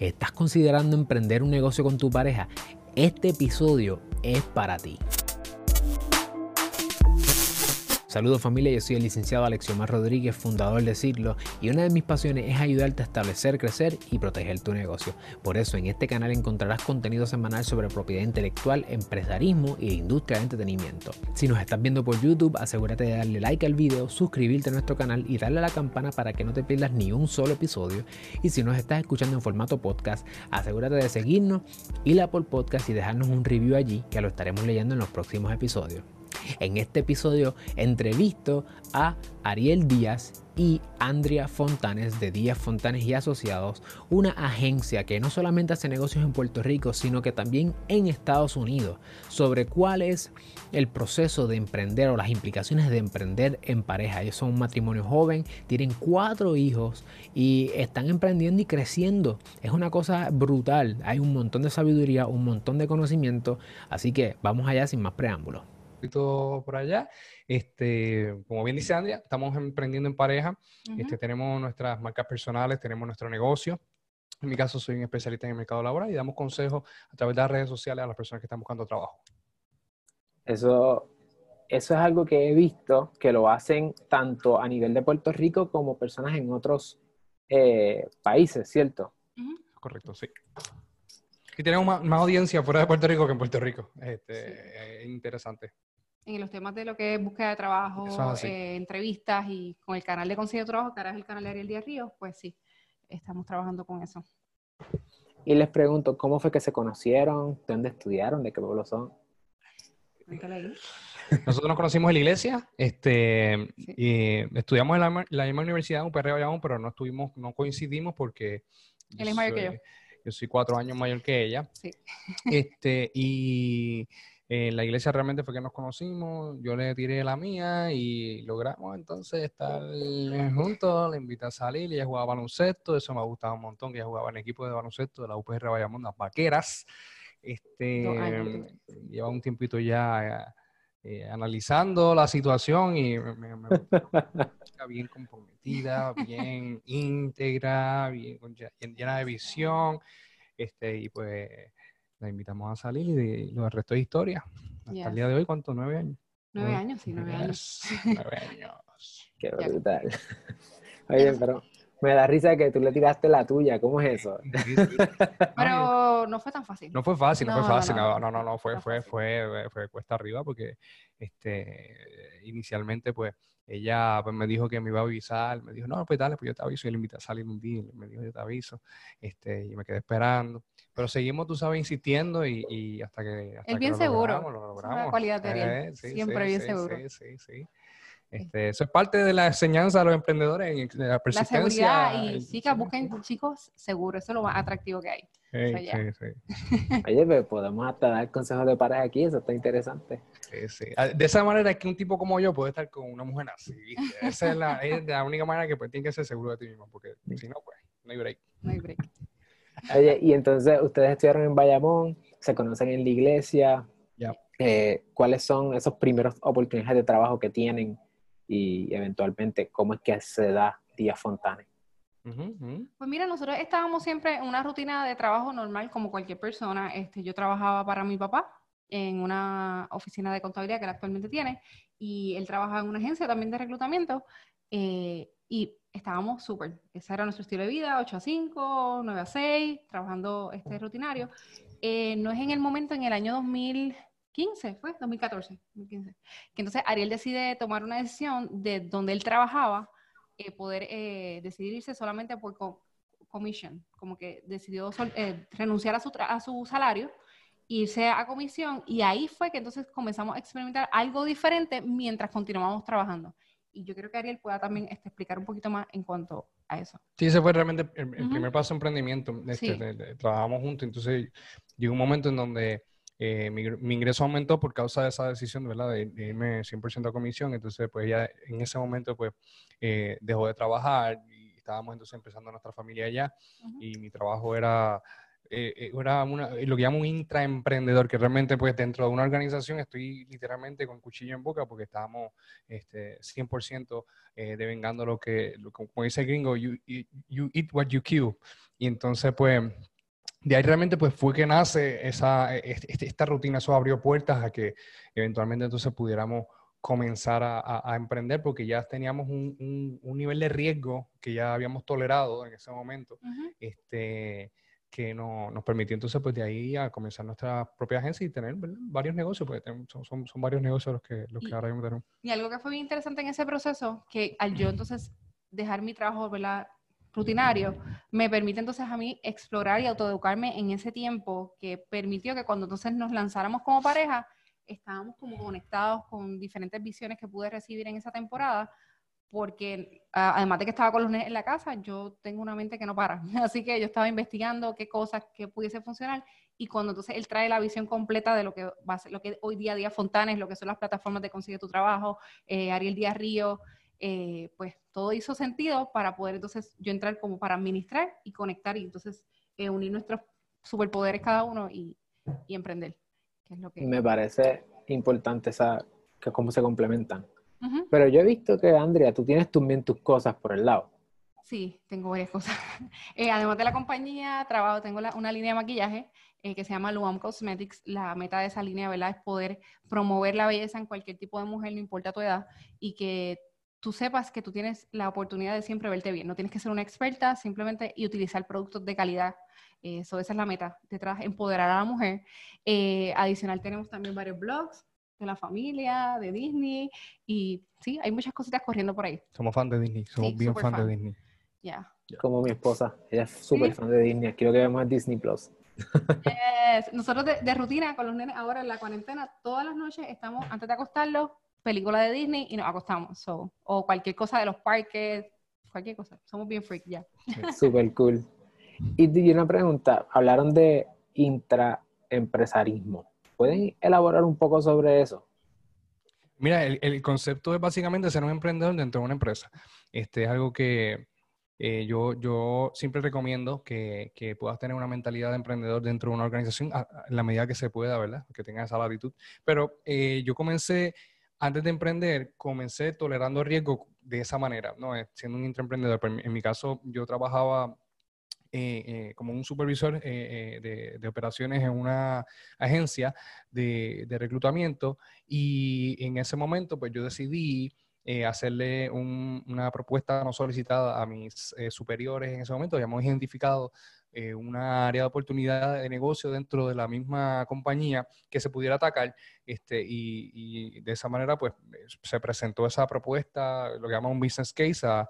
¿Estás considerando emprender un negocio con tu pareja? Este episodio es para ti. Saludos familia, yo soy el licenciado Alexiomar Rodríguez, fundador de Cirlo, y una de mis pasiones es ayudarte a establecer, crecer y proteger tu negocio. Por eso en este canal encontrarás contenido semanal sobre propiedad intelectual, empresarismo y industria de entretenimiento. Si nos estás viendo por YouTube, asegúrate de darle like al video, suscribirte a nuestro canal y darle a la campana para que no te pierdas ni un solo episodio. Y si nos estás escuchando en formato podcast, asegúrate de seguirnos y la por podcast y dejarnos un review allí que lo estaremos leyendo en los próximos episodios. En este episodio entrevisto a Ariel Díaz y Andrea Fontanes de Díaz Fontanes y Asociados, una agencia que no solamente hace negocios en Puerto Rico, sino que también en Estados Unidos, sobre cuál es el proceso de emprender o las implicaciones de emprender en pareja. Ellos son un matrimonio joven, tienen cuatro hijos y están emprendiendo y creciendo. Es una cosa brutal, hay un montón de sabiduría, un montón de conocimiento, así que vamos allá sin más preámbulos por allá. Este, como bien dice Andrea, estamos emprendiendo en pareja. este, tenemos nuestras marcas personales, tenemos nuestro negocio. En mi caso, soy un especialista en el mercado laboral y damos consejos a través de las redes sociales a las personas que están buscando trabajo. Eso, eso es algo que he visto que lo hacen tanto a nivel de Puerto Rico como personas en otros eh, países, ¿cierto? Correcto, sí. Y tenemos más, audiencia fuera de Puerto Rico que en Puerto Rico. Este, Es interesante en los temas de lo que es búsqueda de trabajo, eh, entrevistas y con el canal de Consejo de Trabajo, que ahora es el canal de Ariel Díaz Ríos, pues sí, estamos trabajando con eso. Y les pregunto, ¿cómo fue que se conocieron? ¿Dónde estudiaron? ¿De qué pueblo son? Nosotros nos conocimos en la iglesia, este, y estudiamos en la, misma universidad, en UPR Bayamón, pero no estuvimos, no coincidimos porque... Él es mayor que yo. Yo soy cuatro años mayor que ella. Sí. Este, y en la iglesia realmente fue que nos conocimos, yo le tiré la mía y logramos entonces estar juntos, le invité a salir, ella jugaba baloncesto, eso me gustaba un montón, que ella jugaba en el equipo de baloncesto de la UPR Bayamón, las vaqueras. Este, lleva un tiempito ya eh, analizando la situación y me, me, bien comprometida, bien íntegra, bien llena de visión, este, y pues la invitamos a salir y lo resto de historia. Hasta el día de hoy, ¿cuánto? ¿Nueve años? Nueve años, sí, nueve años. Nueve años. Qué brutal. Oye, pero me da risa que tú le tiraste la tuya, ¿cómo es eso? Pero no fue tan fácil. No fue fácil, no, fue fácil, no, no, no, fue, fue, fue, fue, cuesta arriba porque este, inicialmente pues ella pues, me dijo que me iba a avisar, me dijo, no, pues dale, pues yo te aviso, y le invité a salir un día, me dijo, yo te aviso, este, y me quedé esperando. Pero seguimos, tú sabes, insistiendo y, y hasta que... Hasta es bien seguro. Lo logramos, cualidad de eh, Siempre bien seguro. Sí, sí, sí. Este, eso es parte de la enseñanza de los emprendedores, de la persistencia. La seguridad y chicas, busquen chicos seguros, eso es lo más atractivo que hay. Sí, sí, sí. Oye, pero podemos hasta dar consejos de pareja aquí, eso está interesante. Sí, sí. Ah, de esa manera es que un tipo como yo puede estar con una mujer así, Esa es la, es la única manera que pues, tiene que ser seguro de ti mismo, porque si no, pues, no hay break. No hay break. Oye, y entonces ustedes estudiaron en Bayamón, se conocen en la iglesia. Eh, ¿Cuáles son esos primeros oportunidades de trabajo que tienen y eventualmente cómo es que se da Díaz Fontane? Pues mira, nosotros estábamos siempre en una rutina de trabajo normal como cualquier persona. Este, yo trabajaba para mi papá en una oficina de contabilidad que él actualmente tiene y él trabajaba en una agencia también de reclutamiento eh, y estábamos súper. Ese era nuestro estilo de vida, 8 a 5, 9 a 6, trabajando este rutinario. Eh, no es en el momento, en el año 2015, fue 2014, 2015, que entonces Ariel decide tomar una decisión de donde él trabajaba eh, poder eh, decidirse solamente por comisión, como que decidió eh, renunciar a su, a su salario, irse a comisión y ahí fue que entonces comenzamos a experimentar algo diferente mientras continuábamos trabajando. Y yo creo que Ariel pueda también este, explicar un poquito más en cuanto a eso. Sí, ese fue realmente el, primer paso de emprendimiento. Este, trabajamos juntos, entonces llegó un momento en donde eh, mi, ingreso aumentó por causa de esa decisión, ¿verdad? De, irme 100% a comisión. Entonces, pues ya en ese momento, pues eh, dejó de trabajar y estábamos entonces empezando nuestra familia allá y mi trabajo era eh, era lo que llamo un intraemprendedor, que realmente pues dentro de una organización estoy literalmente con cuchillo en boca porque estábamos este, 100% eh, devengando lo que, como dice el gringo, you, you, eat what you kill. Y entonces pues de ahí realmente pues fue que nace esa, este, esta rutina, eso abrió puertas a que eventualmente entonces pudiéramos comenzar a, emprender porque ya teníamos un, un, nivel de riesgo que ya habíamos tolerado en ese momento. este, que no, nos permitió entonces pues de ahí a comenzar nuestra propia agencia y tener varios negocios, porque son, son, son, varios negocios los que, los que ahora mismo tenemos. Y algo que fue bien interesante en ese proceso, que al yo entonces dejar mi trabajo ¿verdad? Rutinario, me permite entonces a mí explorar y autoeducarme en ese tiempo que permitió que cuando entonces nos lanzáramos como pareja, estábamos como conectados con diferentes visiones que pude recibir en esa temporada porque además de que estaba con los en la casa, yo tengo una mente que no para. Así que yo estaba investigando qué cosas que pudiese funcionar y cuando entonces él trae la visión completa de lo que va a ser, lo que hoy día día Fontanes, lo que son las plataformas de Consigue tu Trabajo, eh, Ariel Díaz Río, eh, pues todo hizo sentido para poder entonces yo entrar como para administrar y conectar y entonces eh, unir nuestros superpoderes cada uno y, y emprender. Que es lo que... Me parece importante esa, que cómo se complementan pero yo he visto que, Andrea, tú tienes también tus cosas por el lado. Sí, tengo varias cosas. Eh, además de la compañía, trabajo, tengo una línea de maquillaje eh, que se llama Luam Cosmetics. La meta de esa línea, ¿verdad? Es poder promover la belleza en cualquier tipo de mujer, no importa tu edad, y que tú sepas que tú tienes la oportunidad de siempre verte bien. No tienes que ser una experta, simplemente y utilizar productos de calidad. Eso, esa es la meta, detrás, empoderar a la mujer. Eh, adicional, tenemos también varios blogs de la familia, de Disney, y sí, hay muchas cositas corriendo por ahí. Somos fan de Disney, somos bien fan, de Disney. Ya. Como mi esposa, ella es súper fan de Disney, quiero que veamos Disney Plus. Nosotros de, rutina con los nenes ahora en la cuarentena, todas las noches estamos, antes de acostarlos, película de Disney y nos acostamos. o cualquier cosa de los parques, cualquier cosa. Somos bien freak ya. Súper cool. Y, una pregunta, hablaron de intraempresarismo. ¿Pueden elaborar un poco sobre eso? Mira, el, concepto es básicamente ser un emprendedor dentro de una empresa. Este es algo que eh, yo, yo siempre recomiendo que, que, puedas tener una mentalidad de emprendedor dentro de una organización en la medida que se pueda, ¿verdad? Que tengas esa latitud. Pero eh, yo comencé, antes de emprender, comencé tolerando riesgo de esa manera, ¿no? Eh, siendo un intraemprendedor. En mi caso, yo trabajaba eh, eh, como un supervisor eh, de, operaciones en una agencia de, reclutamiento y en ese momento pues yo decidí hacerle una propuesta no solicitada a mis superiores en ese momento, habíamos identificado una área de oportunidad de negocio dentro de la misma compañía que se pudiera atacar este, y, de esa manera pues se presentó esa propuesta, lo que llama un business case a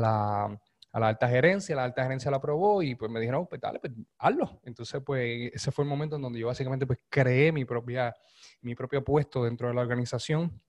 la a la alta gerencia, la alta gerencia la aprobó y pues me dijeron, pues dale, pues hazlo. Entonces, pues ese fue el momento en donde yo básicamente pues creé mi, propia, mi propio puesto dentro de la organización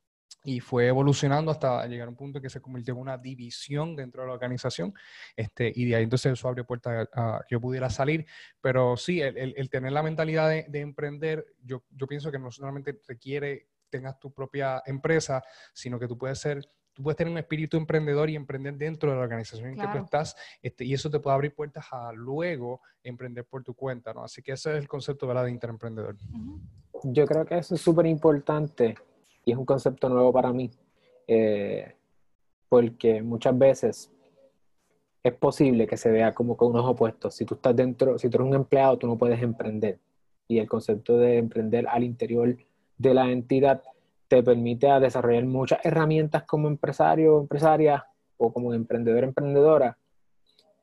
y fue evolucionando hasta llegar a un punto en que se convirtió en una división dentro de la organización este, y de ahí entonces eso abrió puertas a, que yo pudiera salir, pero sí, el, el, tener la mentalidad de, de, emprender, yo, yo pienso que no solamente requiere tengas tu propia empresa, sino que tú puedes ser tú puedes tener un espíritu emprendedor y emprender dentro de la organización en que tú estás, este, y eso te puede abrir puertas a luego emprender por tu cuenta, ¿no? Así que ese es el concepto de interemprendedor. Yo creo que eso es súper importante y es un concepto nuevo para mí, eh, porque muchas veces es posible que se vea como con unos opuestos. Si tú estás dentro, si tú eres un empleado, tú no puedes emprender. Y el concepto de emprender al interior de la entidad te permite desarrollar muchas herramientas como empresario o empresaria o como emprendedor emprendedora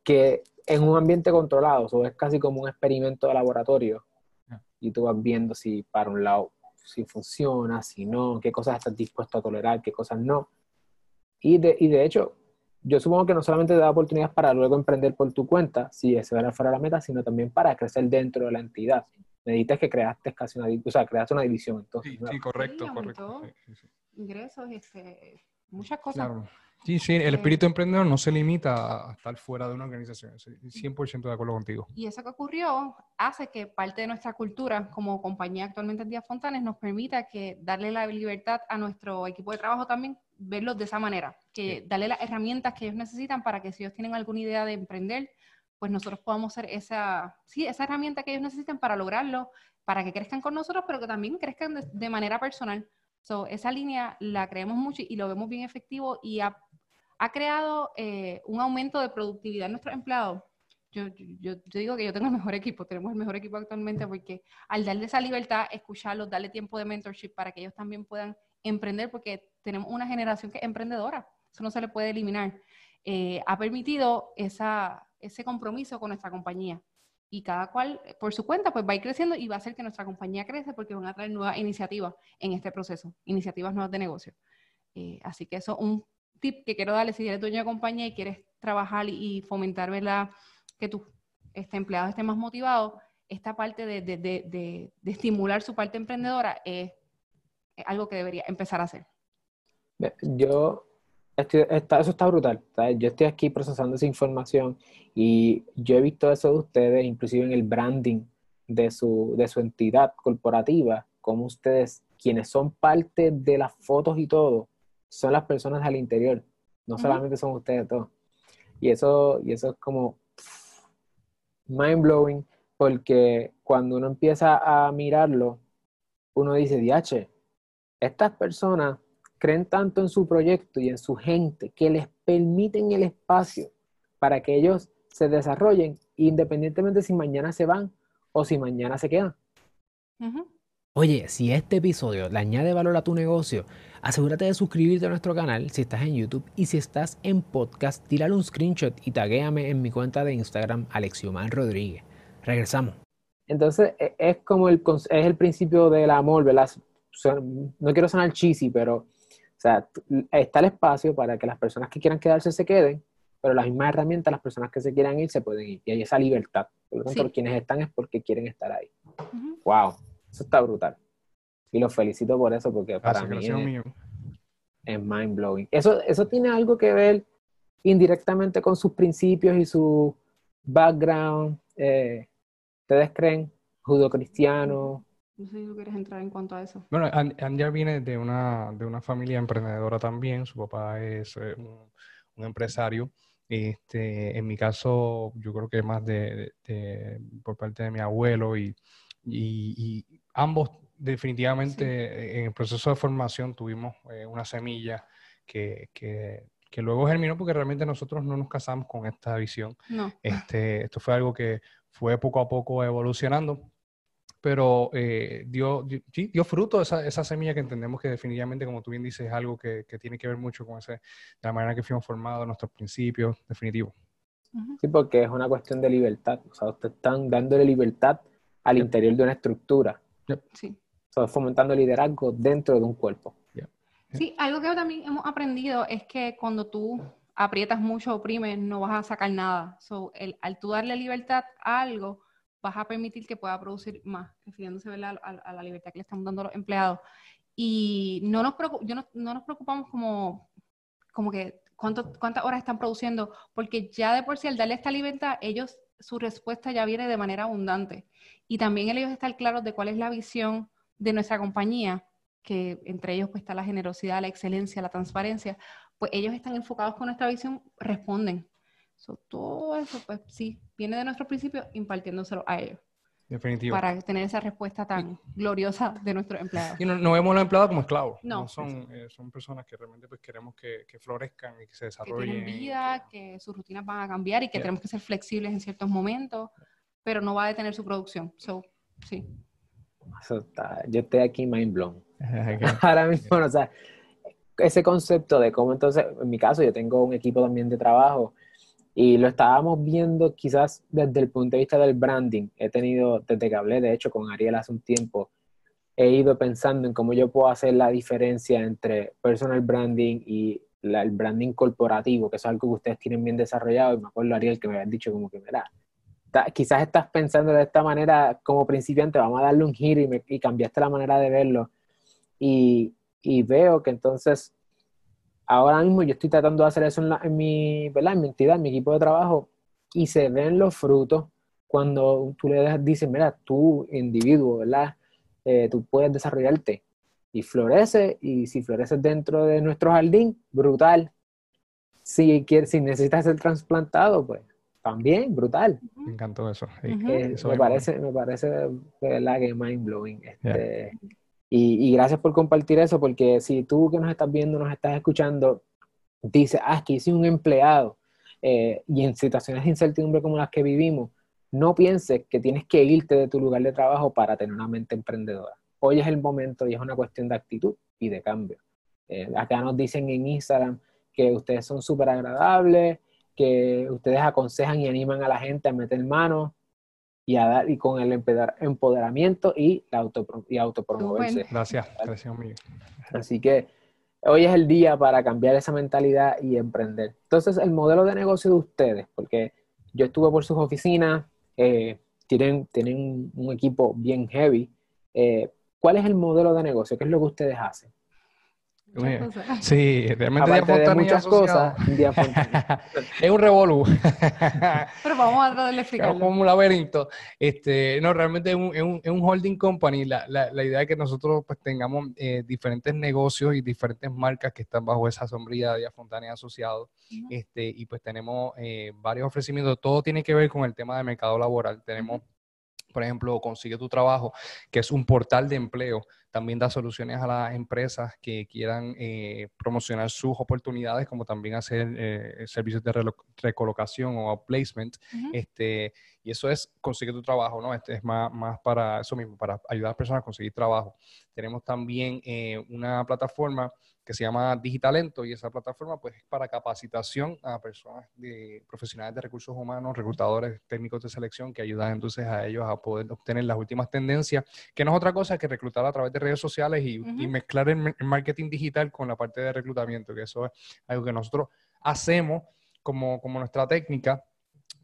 que en un ambiente controlado, o es casi como un experimento de laboratorio y tú vas viendo si para un lado si funciona, si no, qué cosas estás dispuesto a tolerar, qué cosas no. Y de, y de hecho, yo supongo que no solamente te da oportunidades para luego emprender por tu cuenta, si ese era fuera la meta, sino también para crecer dentro de la entidad me que creaste casi una, o sea, creaste una división. Entonces, sí, correcto, correcto. Ingresos, este, muchas cosas. Claro. Sí, sí, el espíritu emprendedor no se limita a estar fuera de una organización, 100% de acuerdo contigo. Y eso que ocurrió hace que parte de nuestra cultura como compañía actualmente en Díaz Fontanes nos permita que darle la libertad a nuestro equipo de trabajo también, verlos de esa manera, que darle las herramientas que ellos necesitan para que si ellos tienen alguna idea de emprender, pues nosotros podamos ser esa, sí, esa herramienta que ellos necesitan para lograrlo, para que crezcan con nosotros, pero que también crezcan de, manera personal. So, esa línea la creemos mucho y lo vemos bien efectivo y ha, ha creado eh, un aumento de productividad en nuestros empleados. Yo, yo, yo, digo que yo tengo el mejor equipo, tenemos el mejor equipo actualmente porque al darle esa libertad, escucharlos, darle tiempo de mentorship para que ellos también puedan emprender, porque tenemos una generación que es emprendedora, eso no se le puede eliminar, eh, ha permitido esa, ese compromiso con nuestra compañía. Y cada cual eh, por su cuenta pues va a ir creciendo y va a hacer que nuestra compañía crece porque van a traer nuevas iniciativas en este proceso, iniciativas nuevas de negocio. Eh, así que eso es un tip que quiero darle si eres dueño de compañía y quieres trabajar y fomentar ¿verdad? que tus este, empleados estén más motivados, esta parte de, de, de, de estimular su parte emprendedora es, es, algo que debería empezar a hacer. Yo eso está brutal. Yo estoy aquí procesando esa información y yo he visto eso de ustedes, inclusive en el branding de su, de su entidad corporativa, como ustedes, quienes son parte de las fotos y todo, son las personas al interior, no solamente son ustedes todos. Y eso, y eso es como mind blowing, porque cuando uno empieza a mirarlo, uno dice, diache, estas personas creen tanto en su proyecto y en su gente que les permiten el espacio para que ellos se desarrollen independientemente si mañana se van o si mañana se quedan. Oye, si este episodio le añade valor a tu negocio, asegúrate de suscribirte a nuestro canal si estás en YouTube y si estás en podcast, tírale un screenshot y taguéame en mi cuenta de Instagram Alexiomar Rodríguez. Regresamos. Entonces, e, es como el, es el principio del amor, ¿verdad? No quiero sonar cheesy, pero o sea, está el espacio para que las personas que quieran quedarse se queden, pero las mismas herramientas, las personas que se quieran ir se pueden ir. Y hay esa libertad. Por lo tanto, quienes están es porque quieren estar ahí. ¡Wow! Eso está brutal. Y los felicito por eso, porque para mí es, mind blowing. Eso, eso tiene algo que ver indirectamente con sus principios y su background. Eh, ¿Ustedes creen? Judo-cristiano, no sé si tú quieres entrar en cuanto a eso. Bueno, Andia viene de una, de una familia emprendedora también. Su papá es eh, un, empresario. Este, en mi caso, yo creo que más de, por parte de mi abuelo y, y, ambos definitivamente en el proceso de formación tuvimos eh, una semilla que, que, que, luego germinó porque realmente nosotros no nos casamos con esta visión. No. Este, esto fue algo que fue poco a poco evolucionando pero eh, dio, dio, fruto esa, esa, semilla que entendemos que definitivamente, como tú bien dices, es algo que, que tiene que ver mucho con ese, la manera que fuimos formados, nuestros principios, definitivo. Sí, porque es una cuestión de libertad. O sea, ustedes están dándole libertad al interior de una estructura. Sí. O sea, fomentando liderazgo dentro de un cuerpo. Sí, algo que también hemos aprendido es que cuando tú aprietas mucho, oprimes, no vas a sacar nada. So, el, al tú darle libertad a algo, vas a permitir que pueda producir más, refiriéndose a, a, la libertad que le estamos dando a los empleados. Y no nos, yo no, no, nos preocupamos como, como que cuánto, cuántas horas están produciendo, porque ya de por sí al darle esta libertad, ellos, su respuesta ya viene de manera abundante. Y también ellos están claros de cuál es la visión de nuestra compañía, que entre ellos pues está la generosidad, la excelencia, la transparencia, pues ellos están enfocados con nuestra visión, responden todo eso, pues sí, viene de nuestro principio impartiéndoselo a ellos. Definitivo. Para tener esa respuesta tan gloriosa de nuestros empleados. Y no, vemos a los empleados como esclavos. No. son, eh, son personas que realmente pues, queremos que, que, florezcan y que se desarrollen. Que tienen vida, que... sus rutinas van a cambiar y que tenemos que ser flexibles en ciertos momentos, pero no va a detener su producción. So, sí. yo estoy aquí mind blown. Ahora mismo, o sea, ese concepto de cómo entonces, en mi caso, yo tengo un equipo también de trabajo y lo estábamos viendo quizás desde el punto de vista del branding. He tenido, desde que hablé de hecho con Ariel hace un tiempo, he ido pensando en cómo yo puedo hacer la diferencia entre personal branding y el branding corporativo, que es algo que ustedes tienen bien desarrollado. Y me acuerdo, Ariel, que me habían dicho como que, mira, quizás estás pensando de esta manera como principiante, vamos a darle un giro y, y cambiaste la manera de verlo. Y, y veo que entonces ahora mismo yo estoy tratando de hacer eso en, mi, ¿verdad? en mi entidad, en mi equipo de trabajo, y se ven los frutos cuando tú le dices, mira, tú, individuo, ¿verdad? Eh, tú puedes desarrollarte y florece, y si floreces dentro de nuestro jardín, brutal. Si, quieres, si necesitas ser trasplantado, pues también, brutal. Me encantó eso. me, parece, me parece de verdad que mind blowing. Este, y, gracias por compartir eso, porque si tú que nos estás viendo, nos estás escuchando, dices, ah, es que hice un empleado, eh, y en situaciones de incertidumbre como las que vivimos, no pienses que tienes que irte de tu lugar de trabajo para tener una mente emprendedora. Hoy es el momento y es una cuestión de actitud y de cambio. Eh, acá nos dicen en Instagram que ustedes son súper agradables, que ustedes aconsejan y animan a la gente a meter manos y a dar y con el empoderamiento y la auto y autopromoverse. Gracias, gracias amigo. Así que hoy es el día para cambiar esa mentalidad y emprender. Entonces, el modelo de negocio de ustedes, porque yo estuve por sus oficinas, eh, tienen, tienen un equipo bien heavy. Eh, ¿Cuál es el modelo de negocio? ¿Qué es lo que ustedes hacen? Sí, realmente Aparte de muchas cosas, es un revolú. Pero vamos a tratar de explicarlo. Es como un laberinto. Este, no, realmente es un, es un, es un holding company. La, la, la, idea es que nosotros pues, tengamos eh, diferentes negocios y diferentes marcas que están bajo esa sombrilla de Fontana y Asociados. este, y pues tenemos eh, varios ofrecimientos. Todo tiene que ver con el tema de mercado laboral. Tenemos por ejemplo, Consigue tu Trabajo, que es un portal de empleo. También da soluciones a las empresas que quieran eh, promocionar sus oportunidades, como también hacer eh, servicios de recolocación o placement. este, y eso es Consigue tu Trabajo, ¿no? Este es más, más para eso mismo, para ayudar a personas a conseguir trabajo. Tenemos también eh, una plataforma que se llama Digitalento y esa plataforma pues es para capacitación a personas de profesionales de recursos humanos, reclutadores técnicos de selección que ayudan entonces a ellos a poder obtener las últimas tendencias, que no es otra cosa que reclutar a través de redes sociales y, mezclar el, marketing digital con la parte de reclutamiento, que eso es algo que nosotros hacemos como, como nuestra técnica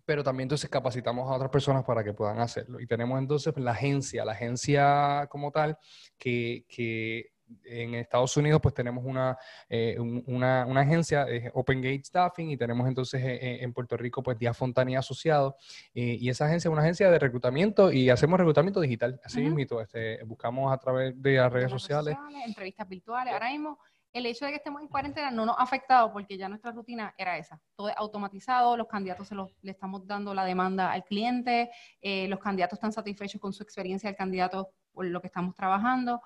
pero también entonces capacitamos a otras personas para que puedan hacerlo. Y tenemos entonces la agencia, la agencia como tal, que, que en Estados Unidos pues tenemos una, eh, una, una, agencia, Open Gate Staffing, y tenemos entonces eh, eh, en Puerto Rico pues Díaz Fontana Asociado, y esa agencia es una agencia de reclutamiento y hacemos reclutamiento digital, así mismo, este, buscamos a través de las redes, sociales. Entrevistas virtuales, ahora mismo el hecho de que estemos en cuarentena no nos ha afectado porque ya nuestra rutina era esa. Todo es automatizado, los candidatos se los, le estamos dando la demanda al cliente, los candidatos están satisfechos con su experiencia del candidato lo que estamos trabajando.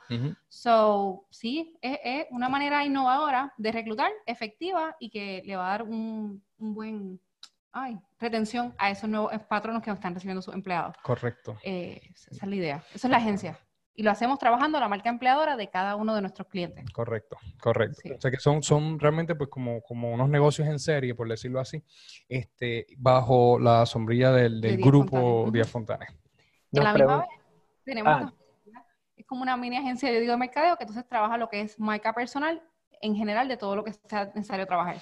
So, sí, es, una manera innovadora de reclutar, efectiva y que le va a dar un, buen ay, retención a esos nuevos patronos que están recibiendo sus empleados. Correcto. Eh, esa es la idea. Esa es la agencia. Y lo hacemos trabajando la marca empleadora de cada uno de nuestros clientes. Correcto, correcto. O sea que son, son realmente pues como, como unos negocios en serie, por decirlo así, este, bajo la sombrilla del, grupo Díaz Fontana. la misma vez tenemos ah como una mini agencia, digo, de mercadeo, que entonces trabaja lo que es marca personal en general de todo lo que sea necesario trabajar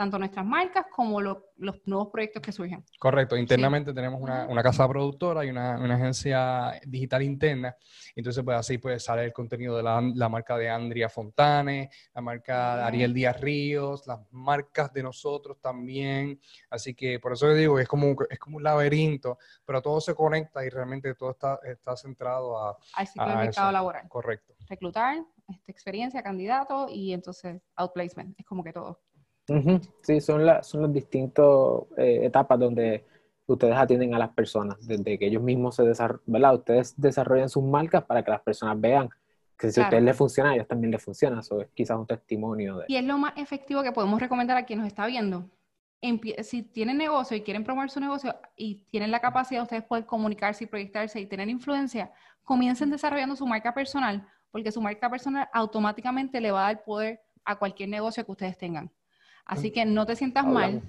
tanto nuestras marcas como los nuevos proyectos que surgen. Correcto, internamente tenemos una, una, casa productora y una, una, agencia digital interna, entonces pues así puede salir el contenido de la, la, marca de Andrea Fontane, la marca de Ariel Díaz Ríos, las marcas de nosotros también, así que por eso digo, es como, es como un laberinto, pero todo se conecta y realmente todo está, está centrado a... Al ciclo del mercado laboral. Correcto. Reclutar, este, experiencia, candidato y entonces outplacement, es como que todo. Sí, son, son las distintas eh, etapas donde ustedes atienden a las personas, desde que ellos mismos se desarrollan. Ustedes desarrollan sus marcas para que las personas vean que si a ustedes les funciona, a ellos también les funciona. Eso es quizás un testimonio de... Y es lo más efectivo que podemos recomendar a quien nos está viendo. si tienen negocio y quieren promover su negocio y tienen la capacidad de ustedes poder comunicarse y proyectarse y tener influencia, comiencen desarrollando su marca personal, porque su marca personal automáticamente le va a dar poder a cualquier negocio que ustedes tengan. Así que no te sientas mal.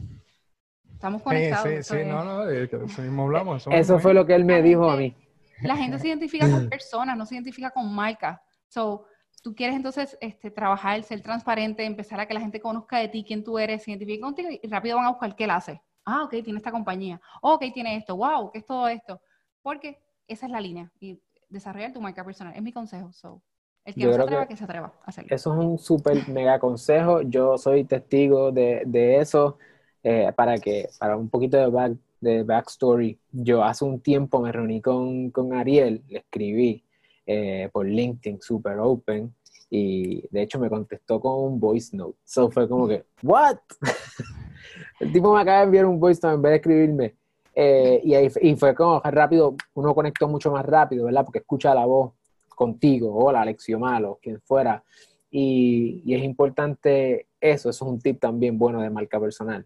Estamos conectados. Sí, sí, sí, no, no, eso mismo hablamos. Eso fue lo que él me dijo a mí. La gente se identifica con personas, no se identifica con marcas. So, tú quieres entonces este, trabajar, ser transparente, empezar a que la gente conozca de ti, quién tú eres, se identifique contigo y rápido van a buscar qué él hace. Ah, ok, tiene esta compañía. Oh, ok, tiene esto. Wow, ¿qué es todo esto? Porque esa es la línea. Y desarrollar tu marca personal. Es mi consejo. So, el que no se atreva, que, se atreva a hacerlo. Eso es un súper mega consejo. Yo soy testigo de, de eso. Eh, para que, para un poquito de, back, de backstory, yo hace un tiempo me reuní con, con Ariel, le escribí eh, por LinkedIn, super open, y de hecho me contestó con un voice note. So fue como que, ¿what? El tipo me acaba de enviar un voice note en vez de escribirme. Eh, y, ahí, y fue como rápido, uno conectó mucho más rápido, ¿verdad? Porque escucha la voz contigo, hola, Alexio Malo, quien fuera. Y, y, es importante eso, eso es un tip también bueno de marca personal.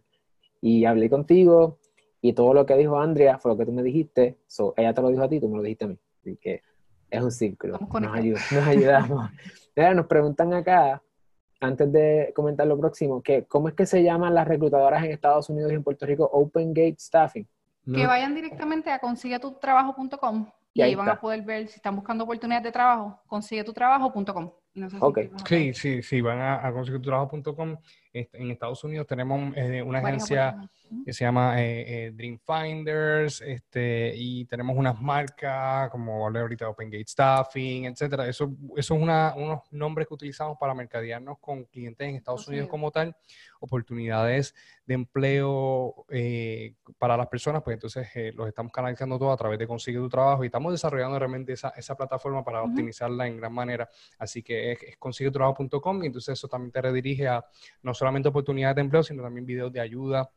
Y hablé contigo y todo lo que dijo Andrea fue lo que tú me dijiste, ella te lo dijo a ti, tú me lo dijiste a mí. Así que es un círculo, nos, ayuda, nos ayudamos. nos preguntan acá, antes de comentar lo próximo, que ¿cómo es que se llaman las reclutadoras en Estados Unidos y en Puerto Rico Open Gate Staffing? Que vayan directamente a consiguetutrabajo.com y, ahí, van a poder ver si están buscando oportunidades de trabajo, consiguetutrabajo.com. No sí, sí, sí, van a, a consiguetutrabajo.com. Este, en Estados Unidos tenemos eh, una agencia que se llama eh, eh, Dream Finders, este, y tenemos unas marcas como hablé ahorita Open Gate Staffing, etcétera. Eso, eso es una, unos nombres que utilizamos para mercadearnos con clientes en Estados Unidos como tal, oportunidades de empleo eh, para las personas, pues entonces los estamos canalizando todo a través de Consigue tu Trabajo y estamos desarrollando realmente esa, esa plataforma para optimizarla en gran manera. Así que es, es consiguetutrabajo.com y entonces eso también te redirige a no solamente oportunidades de empleo, sino también videos de ayuda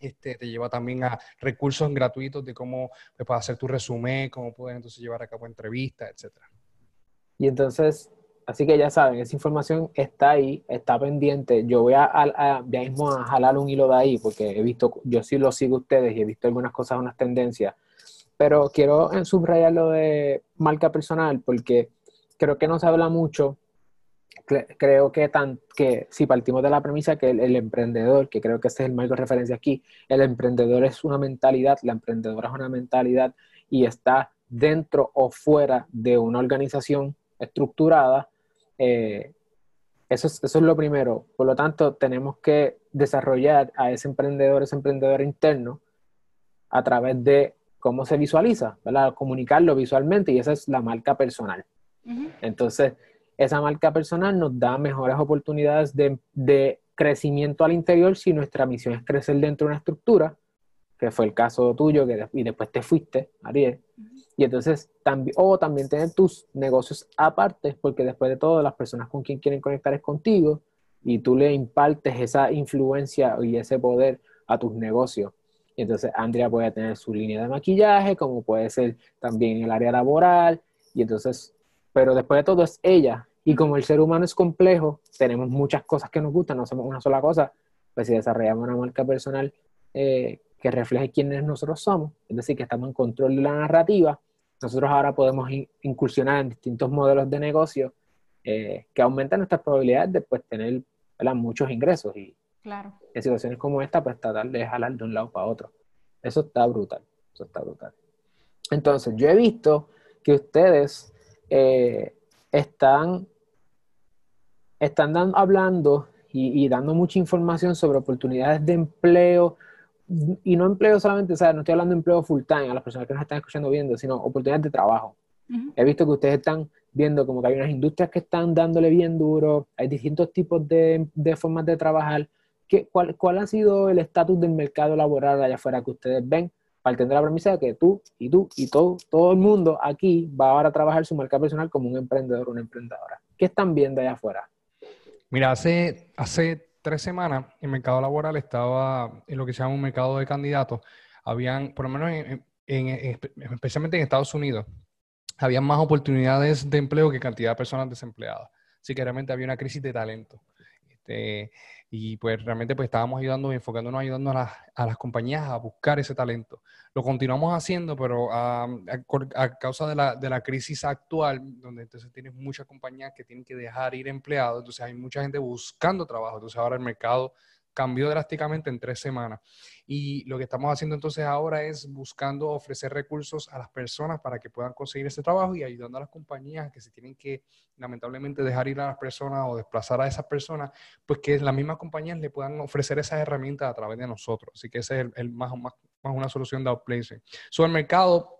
este, te lleva también a recursos gratuitos de cómo pues, puedes hacer tu resumen, cómo puedes entonces llevar a cabo entrevistas, etcétera. Y entonces, así que ya saben, esa información está ahí, está pendiente. Yo voy a, ya mismo a jalar un hilo de ahí, porque he visto, yo sí lo sigo a ustedes y he visto algunas cosas, unas tendencias, pero quiero subrayar lo de marca personal, porque creo que no se habla mucho creo que, tan, que si partimos de la premisa que el, emprendedor, que creo que ese es el marco de referencia aquí, el emprendedor es una mentalidad, la emprendedora es una mentalidad y está dentro o fuera de una organización estructurada, eh, eso, es, eso es lo primero. Por lo tanto, tenemos que desarrollar a ese emprendedor, ese emprendedor interno, a través de cómo se visualiza, ¿verdad? Comunicarlo visualmente y esa es la marca personal. Entonces, esa marca personal nos da mejores oportunidades de, crecimiento al interior si nuestra misión es crecer dentro de una estructura, que fue el caso tuyo, que, y después te fuiste, Ariel. Y entonces, también, o también tener tus negocios aparte, porque después de todo, las personas con quien quieren conectar es contigo, y tú le impartes esa influencia y ese poder a tus negocios. Y entonces Andrea puede tener su línea de maquillaje, como puede ser también el área laboral, y entonces, pero después de todo es ella y como el ser humano es complejo, tenemos muchas cosas que nos gustan, no somos una sola cosa, pues si desarrollamos una marca personal eh, que refleje quiénes nosotros somos, es decir, que estamos en control de la narrativa, nosotros ahora podemos incursionar en distintos modelos de negocio eh, que aumentan nuestras probabilidades de pues, tener muchos ingresos y claro. en situaciones como esta, pues tratar de jalar de un lado para otro. Eso está brutal, eso está brutal. Entonces, yo he visto que ustedes eh, están, están hablando y, dando mucha información sobre oportunidades de empleo, y no empleo solamente, o sea, no estoy hablando de empleo full time a las personas que nos están escuchando viendo, sino oportunidades de trabajo. He visto que ustedes están viendo como que hay unas industrias que están dándole bien duro, hay distintos tipos de, de formas de trabajar. ¿Qué, cuál, ¿Cuál ha sido el estatus del mercado laboral allá afuera que ustedes ven? Partiendo de la premisa de que tú y tú y todo, todo el mundo aquí va ahora a trabajar su marca personal como un emprendedor o una emprendedora. ¿Qué están viendo allá afuera? Mira, hace, hace tres semanas el mercado laboral estaba en lo que se llama un mercado de candidatos. Habían, por lo menos especialmente en Estados Unidos, había más oportunidades de empleo que cantidad de personas desempleadas. Así que realmente había una crisis de talento. Este, y pues realmente pues estábamos ayudando, enfocándonos, ayudando a las, a las compañías a buscar ese talento. Lo continuamos haciendo, pero a, a, causa de la, de la, crisis actual, donde entonces tienes muchas compañías que tienen que dejar ir empleados, entonces hay mucha gente buscando trabajo, entonces ahora el mercado cambió drásticamente en tres semanas. Y lo que estamos haciendo entonces ahora es buscando ofrecer recursos a las personas para que puedan conseguir ese trabajo y ayudando a las compañías que se tienen que lamentablemente dejar ir a las personas o desplazar a esas personas, pues que las mismas compañías le puedan ofrecer esas herramientas a través de nosotros. Así que ese es el, más, más, más, una solución de outplacing. Sobre el mercado,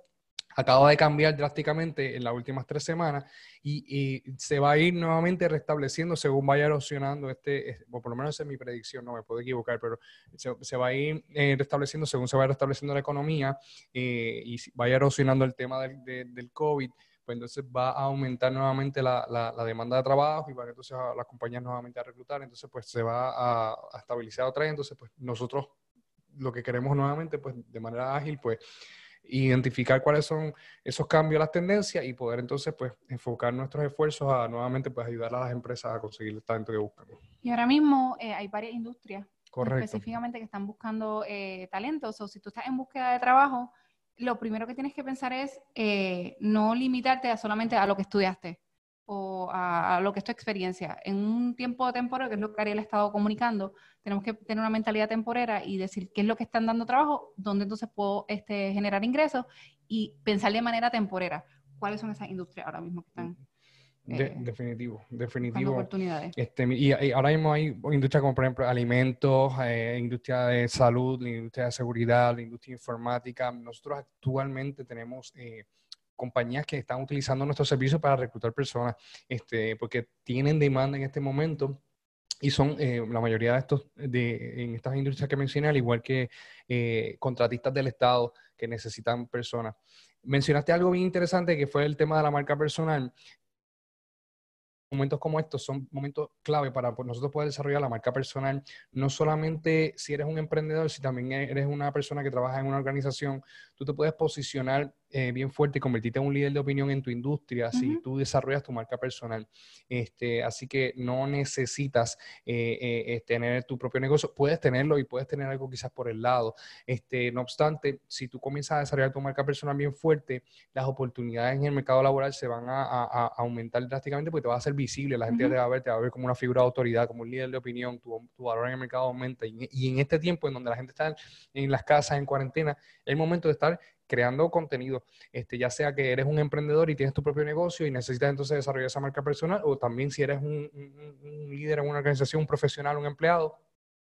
acaba de cambiar drásticamente en las últimas tres semanas y, se va a ir nuevamente restableciendo según vaya erosionando este, o por lo menos esa es mi predicción, no me puedo equivocar, pero se, va a ir eh, restableciendo según se va restableciendo la economía eh, y vaya erosionando el tema del, del COVID pues entonces va a aumentar nuevamente la, la, demanda de trabajo y va entonces las compañías nuevamente a reclutar, entonces pues se va a, a estabilizar otra vez, entonces pues nosotros lo que queremos nuevamente, pues de manera ágil, pues identificar cuáles son esos cambios, las tendencias y poder entonces pues enfocar nuestros esfuerzos a nuevamente pues ayudar a las empresas a conseguir el talento que buscan. Y ahora mismo eh, hay varias industrias específicamente que están buscando eh, talentos o si tú estás en búsqueda de trabajo, lo primero que tienes que pensar es eh, no limitarte a solamente a lo que estudiaste o a, lo que es tu experiencia. En un tiempo temporal, que es lo que Ariel ha estado comunicando, tenemos que tener una mentalidad temporera y decir qué es lo que están dando trabajo, dónde entonces puedo este, generar ingresos y pensar de manera temporera cuáles son esas industrias ahora mismo que están. Eh, definitivo, definitivo. Oportunidades. Este, y, ahora mismo hay industrias como por ejemplo alimentos, eh, industria de salud, la industria de seguridad, la industria informática. Nosotros actualmente tenemos eh, compañías que están utilizando nuestros servicios para reclutar personas, este, porque tienen demanda en este momento y son eh, la mayoría de estos, de, en estas industrias que mencioné, al igual que eh, contratistas del Estado que necesitan personas. Mencionaste algo bien interesante que fue el tema de la marca personal momentos como estos son momentos clave para pues, nosotros poder desarrollar la marca personal, no solamente si eres un emprendedor, si también eres una persona que trabaja en una organización, tú te puedes posicionar eh, bien fuerte y convertirte en un líder de opinión en tu industria si tú desarrollas tu marca personal. Este, así que no necesitas eh, eh, tener tu propio negocio, puedes tenerlo y puedes tener algo quizás por el lado. Este, no obstante, si tú comienzas a desarrollar tu marca personal bien fuerte, las oportunidades en el mercado laboral se van a, aumentar drásticamente porque te va a hacer visible, la gente te va a ver, te va a ver como una figura de autoridad, como un líder de opinión, tu, valor en el mercado aumenta. Y, y en este tiempo en donde la gente está en las casas, en cuarentena, es el momento de estar creando contenido, este, ya sea que eres un emprendedor y tienes tu propio negocio y necesitas entonces desarrollar esa marca personal, o también si eres un, líder en una organización, un profesional, un empleado,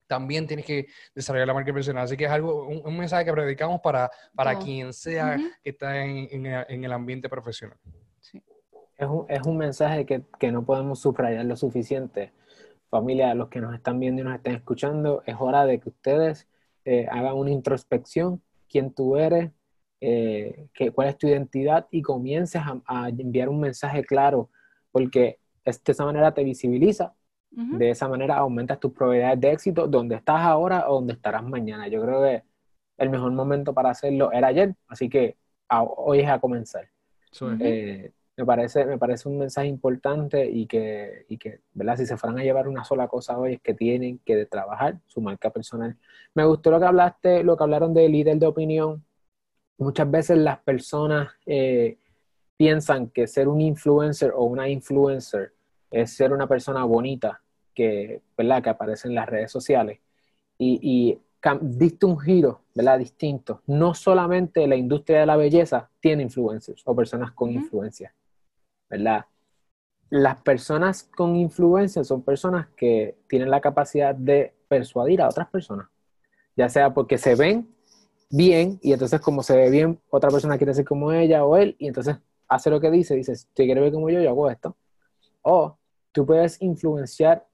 también tienes que desarrollar la marca personal. Así que es algo, un, mensaje que predicamos para, para quien sea que está en, el ambiente profesional. Es, un, es un mensaje que, que, no podemos subrayar lo suficiente. Familia, los que nos están viendo y nos están escuchando, es hora de que ustedes eh, hagan una introspección, quién tú eres, eh, cuál es tu identidad y comiences a, enviar un mensaje claro, porque de esa manera te visibiliza, de esa manera aumentas tus probabilidades de éxito, donde estás ahora o donde estarás mañana. Yo creo que el mejor momento para hacerlo era ayer, así que hoy es a comenzar. Eh, me, parece, me parece un mensaje importante y que, y que, ¿verdad? Si se fueran a llevar una sola cosa hoy es que tienen que trabajar su marca personal. Me gustó lo que hablaste, lo que hablaron de líder de opinión, muchas veces las personas eh, piensan que ser un influencer o una influencer es ser una persona bonita que, ¿verdad? que aparece en las redes sociales. Y, y diste un giro ¿verdad? distinto. No solamente la industria de la belleza tiene influencers o personas con influencia. ¿verdad? Las personas con influencia son personas que tienen la capacidad de persuadir a otras personas, ya sea porque se ven bien y entonces como se ve bien, otra persona quiere ser como ella o él y entonces hace lo que dice, dice, si quiere ver como yo, yo hago esto. O tú puedes influenciar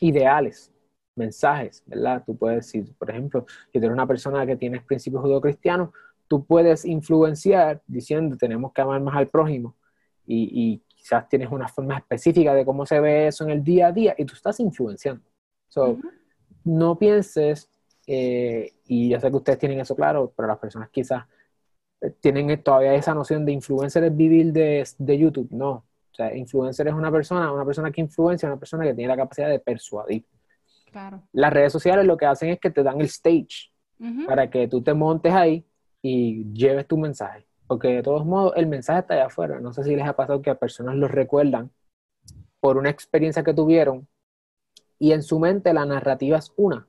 ideales, mensajes, ¿verdad? Tú puedes decir, por ejemplo, si tú eres una persona que tienes principios judeocristianos, tú puedes influenciar diciendo tenemos que amar más al prójimo y, quizás tienes una forma específica de cómo se ve eso en el día a día y tú estás influenciando. So, No pienses eh, y ya sé que ustedes tienen eso claro, pero las personas quizás eh, tienen todavía esa noción de influencer es vivir de, de, YouTube. No. O sea, influencer es una persona, una persona que influencia, una persona que tiene la capacidad de persuadir. Claro. Las redes sociales lo que hacen es que te dan el stage para que tú te montes ahí y lleves tu mensaje. Porque de todos modos, el mensaje está allá afuera. No sé si les ha pasado que a personas los recuerdan por una experiencia que tuvieron y en su mente la narrativa es una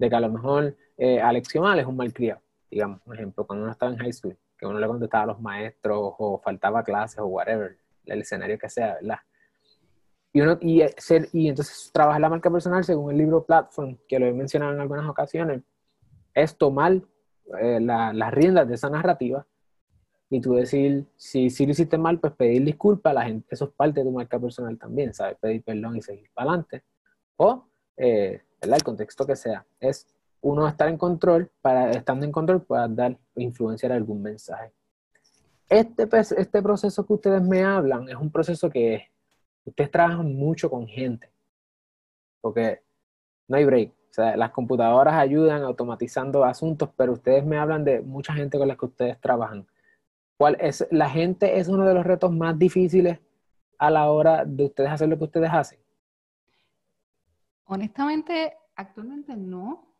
de que a lo mejor eh, Alex Mal es un malcriado, digamos, por ejemplo, cuando uno estaba en high school, que uno le contestaba a los maestros o faltaba clases o whatever, el escenario que sea, ¿verdad? Y, uno, y, ser, y entonces trabajar la marca personal, según el libro Platform, que lo he mencionado en algunas ocasiones, es tomar eh, las riendas de esa narrativa y tú decir, si, si lo hiciste mal, pues pedir disculpas a la gente, eso es parte de tu marca personal también, ¿sabes? Pedir perdón y seguir para adelante. O eh, el contexto que sea, es uno estar en control, para estando en control pueda dar influenciar algún mensaje. Este, este proceso que ustedes me hablan es un proceso que ustedes trabajan mucho con gente, porque no hay break. O sea, las computadoras ayudan automatizando asuntos, pero ustedes me hablan de mucha gente con la que ustedes trabajan. ¿Cuál es, ¿La gente es uno de los retos más difíciles a la hora de ustedes hacer lo que ustedes hacen? Honestamente, actualmente no.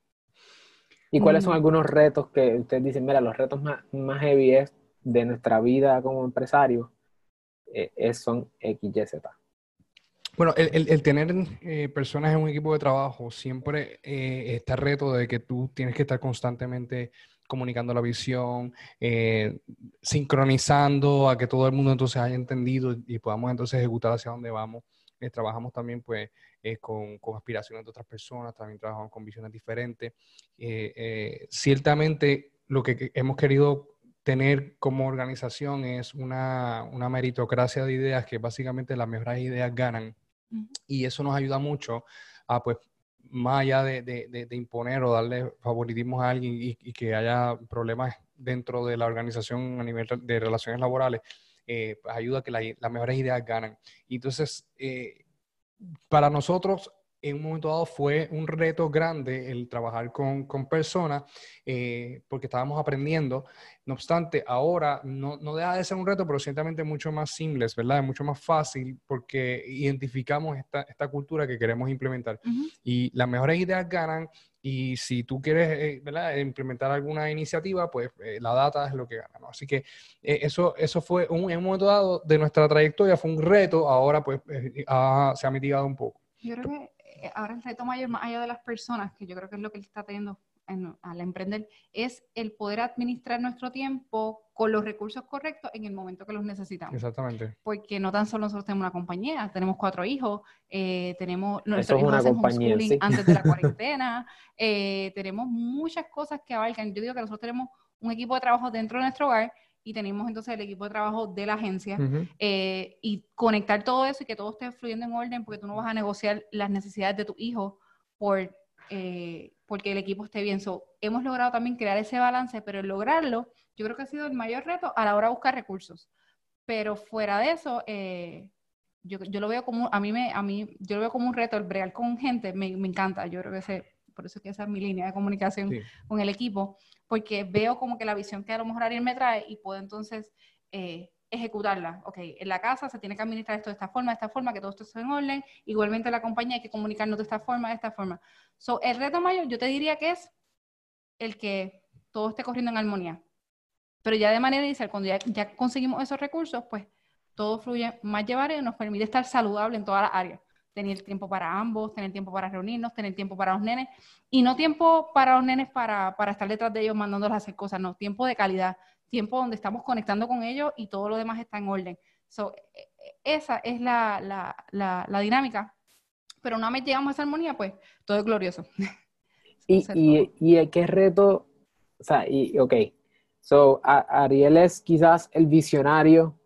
¿Y cuáles son mm. algunos retos que ustedes dicen, mira, los retos más, más heavy de nuestra vida como empresario eh, son X, Y, Z? Bueno, el, tener eh, personas en un equipo de trabajo siempre eh, está el reto de que tú tienes que estar constantemente comunicando la visión, eh, sincronizando a que todo el mundo entonces haya entendido y podamos entonces ejecutar hacia dónde vamos. Trabajamos también pues con, con, aspiraciones de otras personas, también trabajamos con visiones diferentes. ciertamente lo que hemos querido tener como organización es una, una, meritocracia de ideas que básicamente las mejores ideas ganan y eso nos ayuda mucho a, pues, más allá de, de, de, imponer o darle favoritismo a alguien y, que haya problemas dentro de la organización a nivel de relaciones laborales, eh, pues ayuda a que las mejores ideas ganan. Y entonces, eh, para nosotros en un momento dado fue un reto grande el trabajar con, con personas eh, porque estábamos aprendiendo. No obstante, ahora no, no, deja de ser un reto, pero ciertamente mucho más simple, ¿verdad? Es mucho más fácil porque identificamos esta, esta cultura que queremos implementar. Y las mejores ideas ganan y si tú quieres eh, ¿verdad? implementar alguna iniciativa, pues eh, la data es lo que gana. ¿no? Así que eso, eso fue un, en un momento dado de nuestra trayectoria, fue un reto, ahora pues se ha mitigado un poco. Yo creo que eh, ahora el reto mayor, más allá de las personas, que yo creo que es lo que él está teniendo al emprender, es el poder administrar nuestro tiempo con los recursos correctos en el momento que los necesitamos. Exactamente. Porque no tan solo nosotros tenemos una compañía, tenemos cuatro hijos, eh, tenemos nuestros hijos hacen homeschooling antes de la cuarentena, eh, tenemos muchas cosas que abarcan. Yo digo que nosotros tenemos un equipo de trabajo dentro de nuestro hogar y tenemos entonces el equipo de trabajo de la agencia eh, y conectar todo eso y que todo esté fluyendo en orden porque tú no vas a negociar las necesidades de tu hijo por, eh, porque el equipo esté bien. So, hemos logrado también crear ese balance, pero lograrlo yo creo que ha sido el mayor reto a la hora de buscar recursos. Pero fuera de eso, eh, yo, yo, lo veo como, a mí me, a mí, yo lo veo como un reto, el bregar con gente, me, me encanta, yo creo que ese, por eso que esa es mi línea de comunicación con el equipo, porque veo como que la visión que a lo mejor Ariel me trae y puedo entonces eh, ejecutarla. Ok, en la casa se tiene que administrar esto de esta forma, de esta forma, que todo esto esté en orden. Igualmente la compañía hay que comunicarnos de esta forma, de esta forma. So, el reto mayor yo te diría que es el que todo esté corriendo en armonía. Pero ya de manera inicial, cuando ya, ya conseguimos esos recursos, pues todo fluye más llevar y nos permite estar saludable en todas las áreas tener tiempo para ambos, tener tiempo para reunirnos, tener tiempo para los nenes, y no tiempo para los nenes para, para estar detrás de ellos mandándolos a hacer cosas, no, tiempo de calidad, tiempo donde estamos conectando con ellos y todo lo demás está en orden. So, e, e, esa es la, la, la, la, dinámica, pero una vez llegamos a esa armonía, pues todo es glorioso. y, y, y, qué reto, o sea, y, ok, so, Ariel es quizás el visionario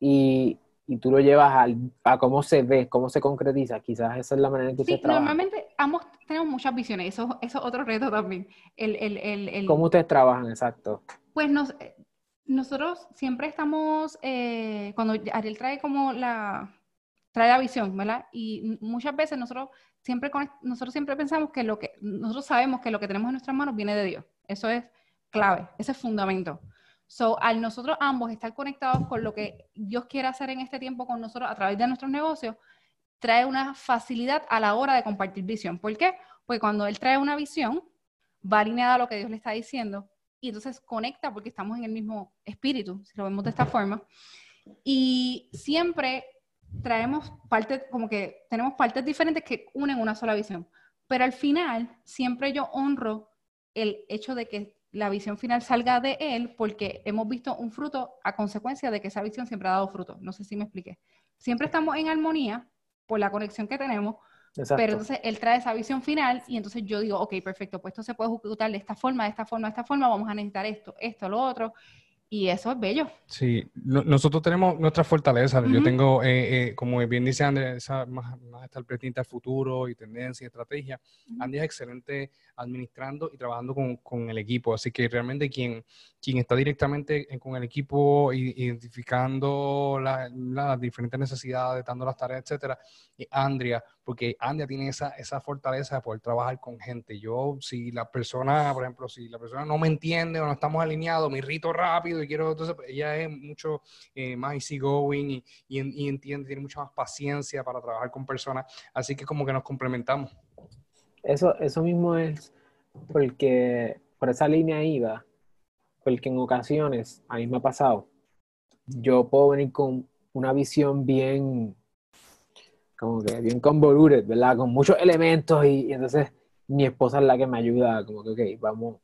y y tú lo llevas a cómo se ve, cómo se concretiza. Quizás esa es la manera en que sí, trabaja. Normalmente ambos tenemos muchas visiones, eso, eso es otro reto también. El, el, el, ¿Cómo ustedes trabajan, exacto? Pues nos, eh, nosotros siempre estamos, eh, cuando Ariel trae como la, trae la visión, ¿verdad? Y muchas veces nosotros siempre, nosotros siempre pensamos que lo que, nosotros sabemos que lo que tenemos en nuestras manos viene de Dios. Eso es clave, ese es fundamento. So, al nosotros ambos estar conectados con lo que Dios quiere hacer en este tiempo con nosotros a través de nuestros negocios, trae una facilidad a la hora de compartir visión. ¿Por qué? Porque cuando Él trae una visión, va alineada a lo que Dios le está diciendo y entonces conecta porque estamos en el mismo espíritu, si lo vemos de esta forma. Y siempre traemos partes, como que tenemos partes diferentes que unen una sola visión. Pero al final, siempre yo honro el hecho de que la visión final salga de él porque hemos visto un fruto a consecuencia de que esa visión siempre ha dado fruto. No sé si me expliqué. Siempre estamos en armonía por la conexión que tenemos, pero entonces él trae esa visión final y entonces yo digo, ok, perfecto, pues esto se puede ejecutar de esta forma, de esta forma, de esta forma, vamos a necesitar esto, esto, lo otro. Y eso es bello. Sí, nosotros tenemos nuestras fortalezas. Yo tengo, eh, eh, como bien dice Andrés, más, más estar presente al futuro y tendencia y estrategia. Andy es excelente administrando y trabajando con, con, el equipo. Así que realmente quien, quien está directamente con el equipo, identificando las diferentes necesidades, dando las tareas, etcétera, es Andrea, porque Andrea tiene esa, esa fortaleza de poder trabajar con gente. Yo, si la persona, por ejemplo, si la persona no me entiende o no estamos alineados, me irrito rápido y quiero, entonces pues, ella es mucho eh, más easygoing y, y, y entiende, tiene mucha más paciencia para trabajar con personas. Así que como que nos complementamos. Eso, eso mismo es porque por esa línea iba, porque en ocasiones, a mí me ha pasado, yo puedo venir con una visión bien, como que bien convoluted, ¿verdad? Con muchos elementos y, entonces mi esposa es la que me ayuda, como que, ok, vamos,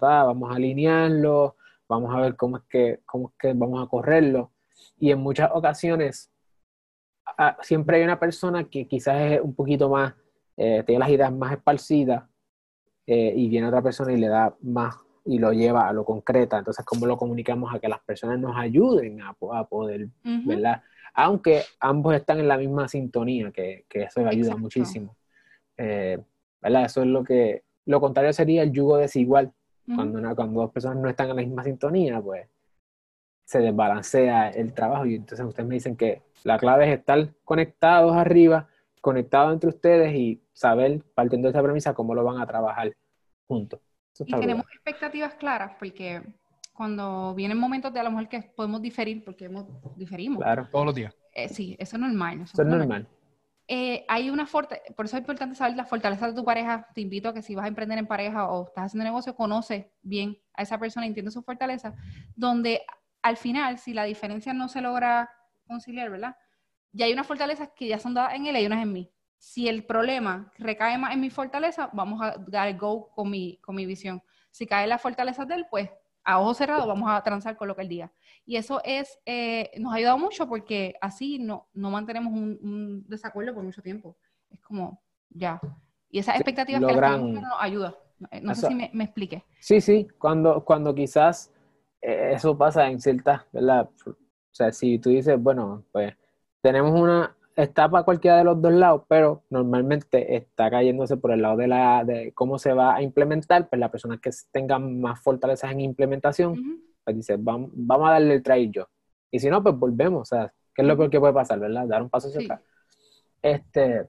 vamos a alinearlo, vamos a ver cómo es que, cómo es que vamos a correrlo. Y en muchas ocasiones siempre hay una persona que quizás es un poquito más eh, tiene las ideas más esparcidas eh, y viene otra persona y le da más y lo lleva a lo concreta. Entonces, ¿cómo lo comunicamos a que las personas nos ayuden a, poder, ¿verdad? Aunque ambos están en la misma sintonía, que, que eso ayuda muchísimo. Eh, ¿Verdad? Eso es lo que, lo contrario sería el yugo desigual. Cuando, cuando dos personas no están en la misma sintonía, pues se desbalancea el trabajo y entonces ustedes me dicen que la clave es estar conectados arriba conectado entre ustedes y saber, partiendo de esa premisa, cómo lo van a trabajar juntos. Y tenemos expectativas claras, porque cuando vienen momentos de a lo mejor que podemos diferir, porque hemos, diferimos. Claro. Todos los días. Eh, sí, eso es normal. Eso, es normal. Eh, hay una fuerte, por eso es importante saber la fortaleza de tu pareja. Te invito a que si vas a emprender en pareja o estás haciendo negocio, conoce bien a esa persona, entiende su fortaleza, donde al final, si la diferencia no se logra conciliar, ¿verdad? ya hay unas fortalezas que ya son dadas en él y unas en mí. Si el problema recae más en mi fortaleza, vamos a dar go con mi, con mi visión. Si cae en la fortaleza de él, pues a ojos cerrados vamos a transar con lo que él diga. Y eso es, eh, nos ha ayudado mucho porque así no, no mantenemos un, desacuerdo por mucho tiempo. Es como, ya. Y esas expectativas que logran... nos ayuda. No sé si me, me, explique. Sí, sí, cuando, cuando quizás eh, eso pasa en ciertas, ¿verdad? O sea, si tú dices, bueno, pues tenemos una, está para cualquiera de los dos lados, pero normalmente está cayéndose por el lado de, la, de cómo se va a implementar, pues la persona que tenga más fortalezas en implementación, pues dice, vamos, vamos a darle el trail yo. Y si no, pues volvemos, o sea, ¿qué es lo peor que puede pasar, verdad? Dar un paso hacia atrás. Este,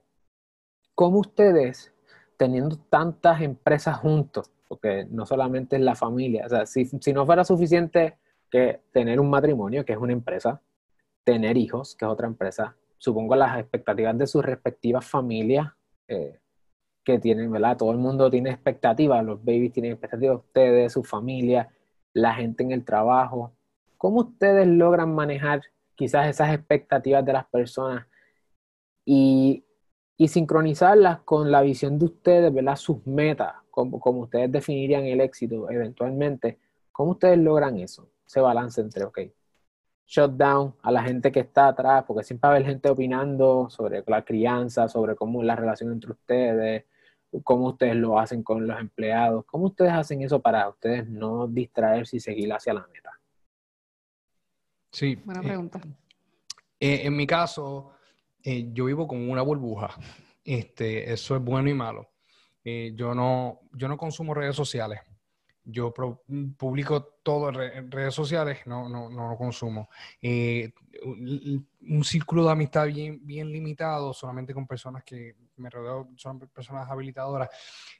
¿cómo ustedes, teniendo tantas empresas juntos, porque no solamente es la familia, o sea, si, si no fuera suficiente que tener un matrimonio, que es una empresa, tener hijos, que es otra empresa, supongo las expectativas de sus respectivas familias eh, que tienen, ¿verdad? Todo el mundo tiene expectativas, los babies tienen expectativas, ustedes, su familia, la gente en el trabajo. ¿Cómo ustedes logran manejar quizás esas expectativas de las personas y, y sincronizarlas con la visión de ustedes, ¿verdad? Sus metas, como, como ustedes definirían el éxito eventualmente. ¿Cómo ustedes logran eso? Ese balance entre, ok, shutdown a la gente que está atrás, porque siempre va a haber gente opinando sobre la crianza, sobre cómo es la relación entre ustedes, cómo ustedes lo hacen con los empleados, cómo ustedes hacen eso para ustedes no distraerse y seguir hacia la meta. Sí. Buena eh, pregunta. Eh, en mi caso, eh, yo vivo con una burbuja. Este, eso es bueno y malo. yo, no, yo no consumo redes sociales yo publico todo en redes sociales, no, no, no lo consumo. Eh, un, círculo de amistad bien, bien limitado, solamente con personas que me rodeo, son personas habilitadoras.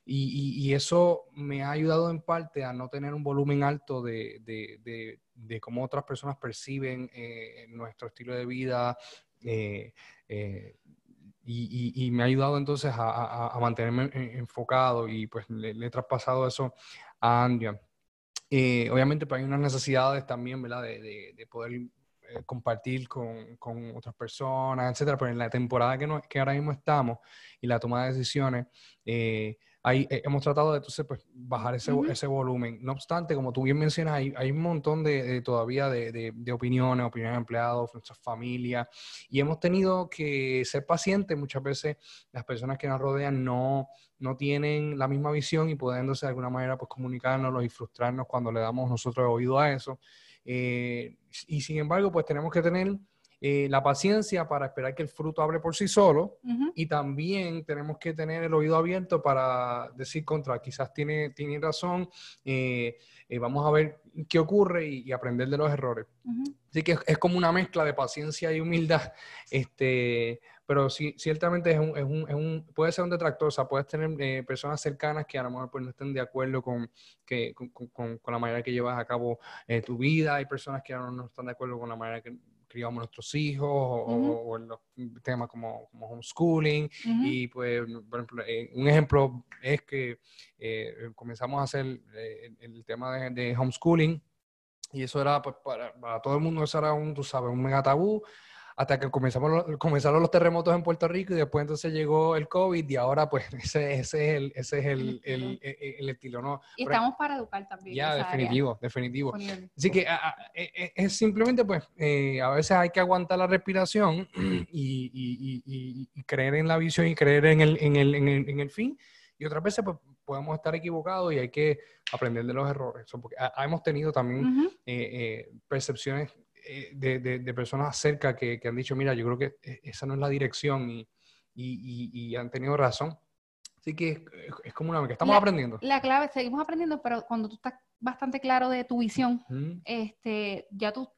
Y, y, eso me ha ayudado en parte a no tener un volumen alto de, de, de, cómo otras personas perciben eh, nuestro estilo de vida. Eh, y, y, me ha ayudado entonces a, a, mantenerme enfocado y pues le, le, he traspasado eso Andrea. Eh, obviamente, pues hay unas necesidades también, ¿verdad? De, de, poder eh, compartir con, con, otras personas, etcétera. Pero en la temporada que, no, que ahora mismo estamos y la toma de decisiones, eh, eh, hemos tratado de entonces pues, bajar ese, ese, volumen. No obstante, como tú bien mencionas, hay, hay un montón de, todavía de, de, opiniones, opiniones de empleados, nuestras familias, y hemos tenido que ser pacientes. Muchas veces las personas que nos rodean no, no tienen la misma visión y entonces de alguna manera pues, comunicárnoslo y frustrarnos cuando le damos nosotros oído a eso. y sin embargo, pues tenemos que tener eh, la paciencia para esperar que el fruto hable por sí solo y también tenemos que tener el oído abierto para decir contra, quizás tiene, tiene razón, eh, eh, vamos a ver qué ocurre y, aprender de los errores. Así que es, como una mezcla de paciencia y humildad, este, pero sí, ciertamente es un, es un, es un, puede ser un detractor, o sea, puedes tener personas cercanas que a lo mejor pues, no estén de acuerdo con, que, con, con, con la manera que llevas a cabo tu vida, hay personas que no, no, están de acuerdo con la manera que criamos nuestros hijos o, en los temas como, como homeschooling. Y pues, por ejemplo, eh, un ejemplo es que eh, comenzamos a hacer eh, el, tema de, homeschooling. Y eso era, pues, para, para, todo el mundo, eso era un, tú sabes, un mega tabú hasta que comenzamos, comenzaron los terremotos en Puerto Rico y después entonces llegó el COVID y ahora pues ese, ese es, el, ese es el, el, el, estilo, ¿no? Y estamos para educar también. Ya, definitivo, definitivo. Así que e, e, es simplemente pues eh, a veces hay que aguantar la respiración y, y, y, y, creer en la visión y creer en el, en el, en el, fin. Y otras veces pues podemos estar equivocados y hay que aprender de los errores. porque hemos tenido también eh, eh, percepciones eh, de, de, personas cerca que, que, han dicho, mira, yo creo que e, esa no es la dirección y, y, y, han tenido razón. Así que es, como una que estamos aprendiendo. La clave, seguimos aprendiendo, pero cuando tú estás bastante claro de tu visión, este, ya tú,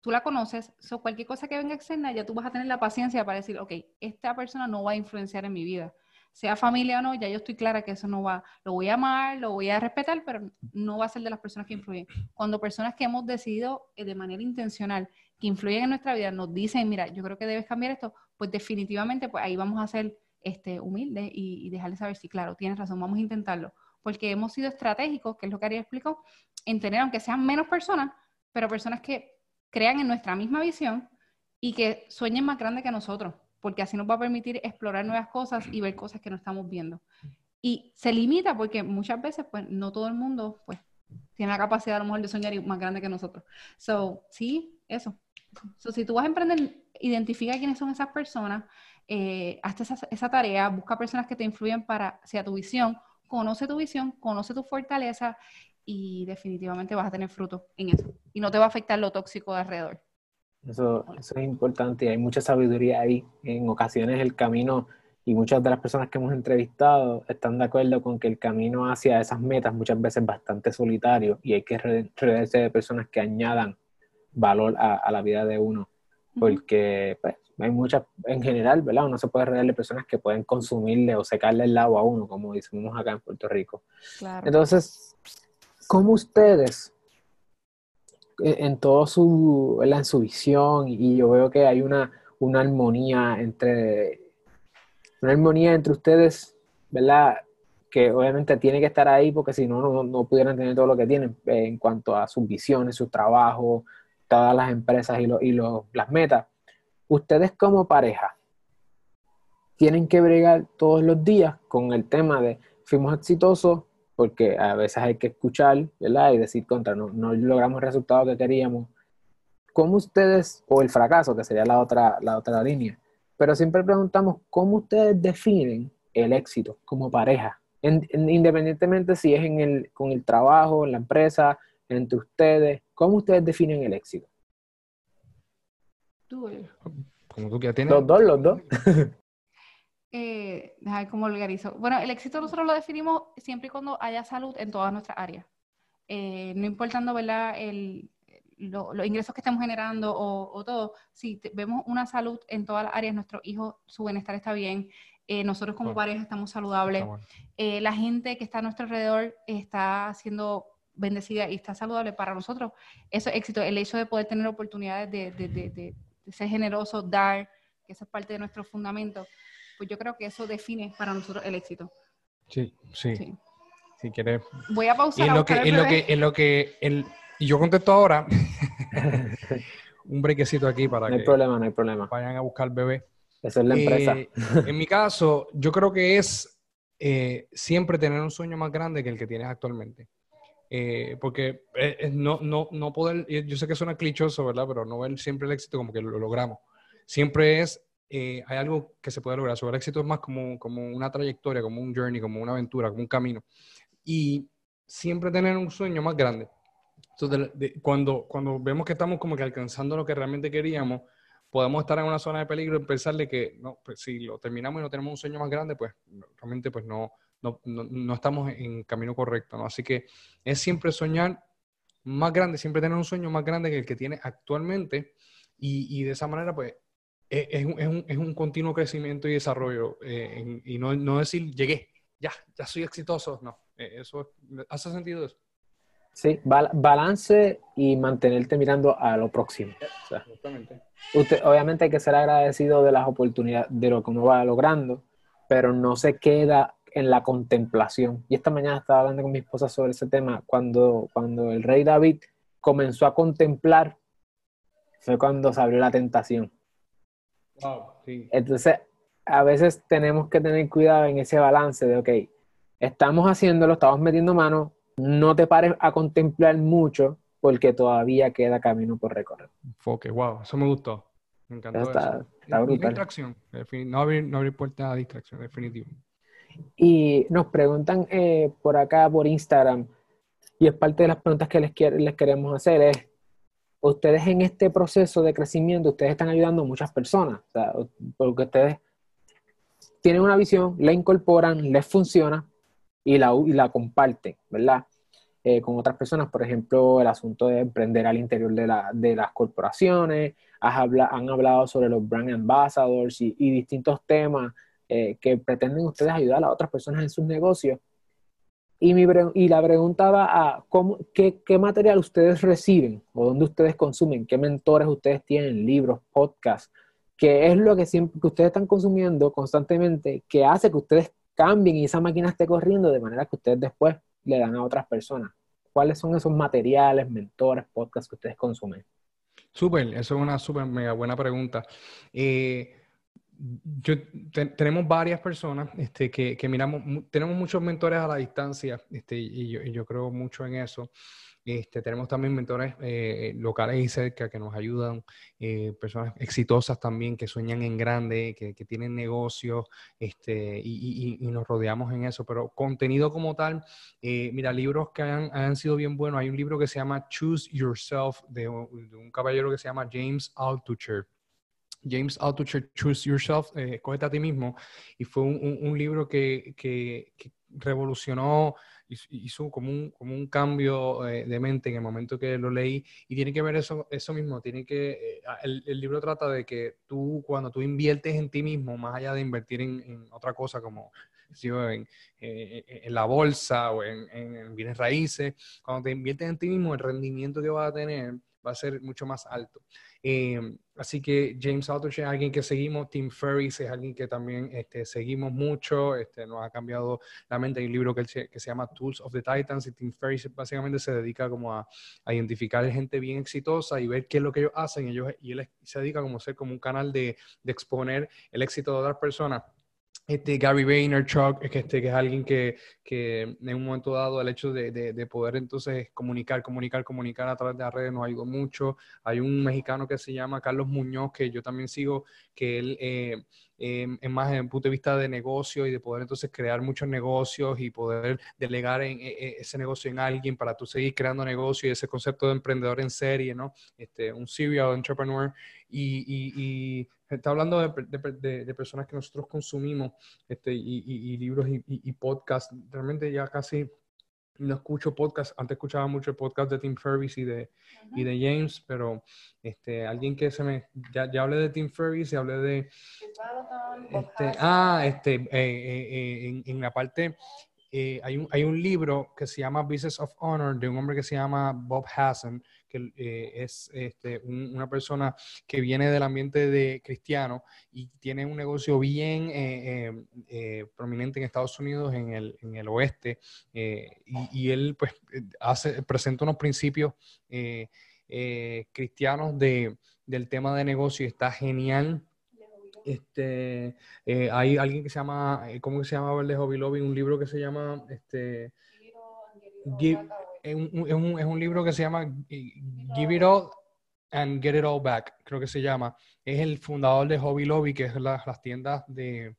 tú la conoces, so cualquier cosa que venga externa, ya tú vas a tener la paciencia para decir, ok, esta persona no va a influenciar en mi vida sea familia o no, ya yo estoy clara que eso no va, lo voy a amar, lo voy a respetar, pero no va a ser de las personas que influyen. Cuando personas que hemos decidido eh, de manera intencional que influyen en nuestra vida nos dicen, mira, yo creo que debes cambiar esto, pues definitivamente pues ahí vamos a ser este, humildes y, dejarles saber si, claro, tienes razón, vamos a intentarlo. Porque hemos sido estratégicos, que es lo que Ariel explicó, en tener, aunque sean menos personas, pero personas que crean en nuestra misma visión y que sueñen más grande que nosotros porque así nos va a permitir explorar nuevas cosas y ver cosas que no estamos viendo. Y se limita porque muchas veces, pues, no todo el mundo, pues, tiene la capacidad de soñar más grande que nosotros. So, sí, eso. So, si tú vas a emprender, identifica quiénes son esas personas, eh, hazte esa, tarea, busca personas que te influyen para, sea tu visión, conoce tu visión, conoce tu fortaleza y definitivamente vas a tener fruto en eso. Y no te va a afectar lo tóxico de alrededor. Eso, eso es importante y hay mucha sabiduría ahí. En ocasiones el camino, y muchas de las personas que hemos entrevistado están de acuerdo con que el camino hacia esas metas muchas veces es bastante solitario y hay que rodearse de personas que añadan valor a, la vida de uno. Porque pues, hay muchas, en general, ¿verdad? Uno se puede rodear de personas que pueden consumirle o secarle el agua a uno, como decimos acá en Puerto Rico. Entonces, ¿cómo ustedes en todo su, en su visión y yo veo que hay una, una armonía entre, una armonía entre ustedes, ¿verdad? Que obviamente tiene que estar ahí porque si no, no, pudieran tener todo lo que tienen en cuanto a sus visiones, sus trabajos, todas las empresas y, y las metas. Ustedes como pareja tienen que bregar todos los días con el tema de fuimos exitosos, porque a veces hay que escuchar, ¿verdad? Y decir contra, no, no logramos el resultado que queríamos. ¿Cómo ustedes, o el fracaso, que sería la otra, la otra línea, pero siempre preguntamos, ¿cómo ustedes definen el éxito como pareja? independientemente si es en el, con el trabajo, en la empresa, entre ustedes, ¿cómo ustedes definen el éxito? Tú, eh. Como tú que tienes. Los dos, los dos. eh, como vulgarizo. Bueno, el éxito nosotros lo definimos siempre y cuando haya salud en todas nuestras áreas. Eh, no importando, ¿verdad? El, los ingresos que estemos generando o, todo, si vemos una salud en todas las áreas, nuestro hijo, su bienestar está bien, eh, nosotros como pareja estamos saludables, eh, la gente que está a nuestro alrededor está siendo bendecida y está saludable para nosotros, eso es éxito, el hecho de poder tener oportunidades de, de, de, de ser generoso, dar, que eso es parte de nuestro fundamento pues yo creo que eso define para nosotros el éxito. Sí, sí. Si quieres. Voy a pausar. en lo que, en lo que, en lo que, el, y yo contesto ahora. un brequecito aquí para que. No hay problema, no hay problema. Vayan a buscar bebé. Esa es la empresa. Eh, en mi caso, yo creo que es eh, siempre tener un sueño más grande que el que tienes actualmente. Eh, porque no, no, no poder, yo sé que suena clichoso, ¿verdad? Pero no ver siempre el éxito como que lo logramos. Siempre es eh, hay algo que se puede lograr. Sobre el éxito es más como, como una trayectoria, como un journey, como una aventura, como un camino. Y siempre tener un sueño más grande. Entonces, cuando, cuando vemos que estamos como que alcanzando lo que realmente queríamos, podemos estar en una zona de peligro y pensarle que no, pues si lo terminamos y no tenemos un sueño más grande, pues realmente pues no, no, no, estamos en camino correcto, ¿no? Así que es siempre soñar más grande, siempre tener un sueño más grande que el que tiene actualmente y, y de esa manera pues es, es, un, es, un, continuo crecimiento y desarrollo eh, y no, no decir llegué, ya, ya soy exitoso, no, eh, eso hace sentido eso. Sí, balance y mantenerte mirando a lo próximo. usted, obviamente hay que ser agradecido de las oportunidades, de lo que uno va logrando, pero no se queda en la contemplación. Y esta mañana estaba hablando con mi esposa sobre ese tema. Cuando, cuando el rey David comenzó a contemplar, fue cuando se abrió la tentación. Entonces, a veces tenemos que tener cuidado en ese balance de, ok, estamos haciéndolo, estamos metiendo mano, no te pares a contemplar mucho porque todavía queda camino por recorrer. Enfoque, wow, eso me gustó. Me encantó. Está, está brutal. Distracción, no abrir, no abrir puerta a distracción, definitivo. Y nos preguntan eh, por acá, por Instagram, y es parte de las preguntas que les, les queremos hacer, es, ustedes en este proceso de crecimiento, ustedes están ayudando a muchas personas, porque ustedes tienen una visión, la incorporan, les funciona y la, y la comparten, ¿verdad? Eh, con otras personas, por ejemplo, el asunto de emprender al interior de, la, de las corporaciones, han hablado sobre los brand ambassadors y, y distintos temas eh, que pretenden ustedes ayudar a otras personas en sus negocios. Y, mi y la pregunta va a cómo, qué, qué, material ustedes reciben o dónde ustedes consumen, qué mentores ustedes tienen, libros, podcasts, qué es lo que siempre que ustedes están consumiendo constantemente que hace que ustedes cambien y esa máquina esté corriendo de manera que ustedes después le dan a otras personas. ¿Cuáles son esos materiales, mentores, podcasts que ustedes consumen? Súper, eso es una súper mega buena pregunta. Eh, yo, tenemos varias personas este, que, que, miramos, tenemos muchos mentores a la distancia este, y, yo, y yo creo mucho en eso. Este, tenemos también mentores eh, locales y cerca que nos ayudan, eh, personas exitosas también que sueñan en grande, que, que tienen negocios este, y, y, nos rodeamos en eso. Pero contenido como tal, eh, mira, libros que han, han, sido bien buenos. Hay un libro que se llama Choose Yourself de, de un caballero que se llama James Altucher. James Altucher, Choose Yourself, eh, a ti mismo, y fue un, un, libro que, que, que, revolucionó, hizo como un, como un cambio eh, de mente en el momento que lo leí, y tiene que ver eso, eso mismo, tiene que, eh, el, el, libro trata de que tú, cuando tú inviertes en ti mismo, más allá de invertir en, en otra cosa como en, eh, en, la bolsa o en, en, bienes raíces, cuando te inviertes en ti mismo, el rendimiento que vas a tener va a ser mucho más alto. Eh, así que James Altucher es alguien que seguimos, Tim Ferriss es alguien que también este, seguimos mucho, este, nos ha cambiado la mente. Hay un libro que, que, se llama Tools of the Titans y Tim Ferriss básicamente se dedica como a, a, identificar gente bien exitosa y ver qué es lo que ellos hacen. Ellos, y él se dedica como a ser como un canal de, de exponer el éxito de otras personas este, Gary Vaynerchuk, que, este, que es alguien que, que, en un momento dado el hecho de, de, poder entonces comunicar, comunicar, comunicar a través de las redes nos ayudó mucho. Hay un mexicano que se llama Carlos Muñoz, que yo también sigo, que él eh, eh, es más en el punto de vista de negocio y de poder entonces crear muchos negocios y poder delegar en, e, ese negocio en alguien para tú seguir creando negocio y ese concepto de emprendedor en serie, ¿no? Este, un serial entrepreneur y, y, y está hablando de, personas que nosotros consumimos este, y libros y, podcasts. Realmente ya casi no escucho podcast. Antes escuchaba mucho el podcast de Tim Ferriss y de, y de James, pero este, alguien que se me... Ya, ya hablé de Tim Ferriss y hablé de... Este, ah, este, eh, eh, eh, en, en, la parte... hay, un, hay un libro que se llama Business of Honor de un hombre que se llama Bob Hassan, que eh, es este, una persona que viene del ambiente de cristiano y tiene un negocio bien eh, eh, eh prominente en Estados Unidos, en el, en el oeste, y, y, él pues hace, presenta unos principios cristianos de, del tema de negocio y está genial. Este, hay alguien que se llama, ¿cómo se llama el de Hobby Lobby? Un libro que se llama, este, es un, es un, libro que se llama Give It All and Get It All Back, creo que se llama. Es el fundador de Hobby Lobby, que es las tiendas de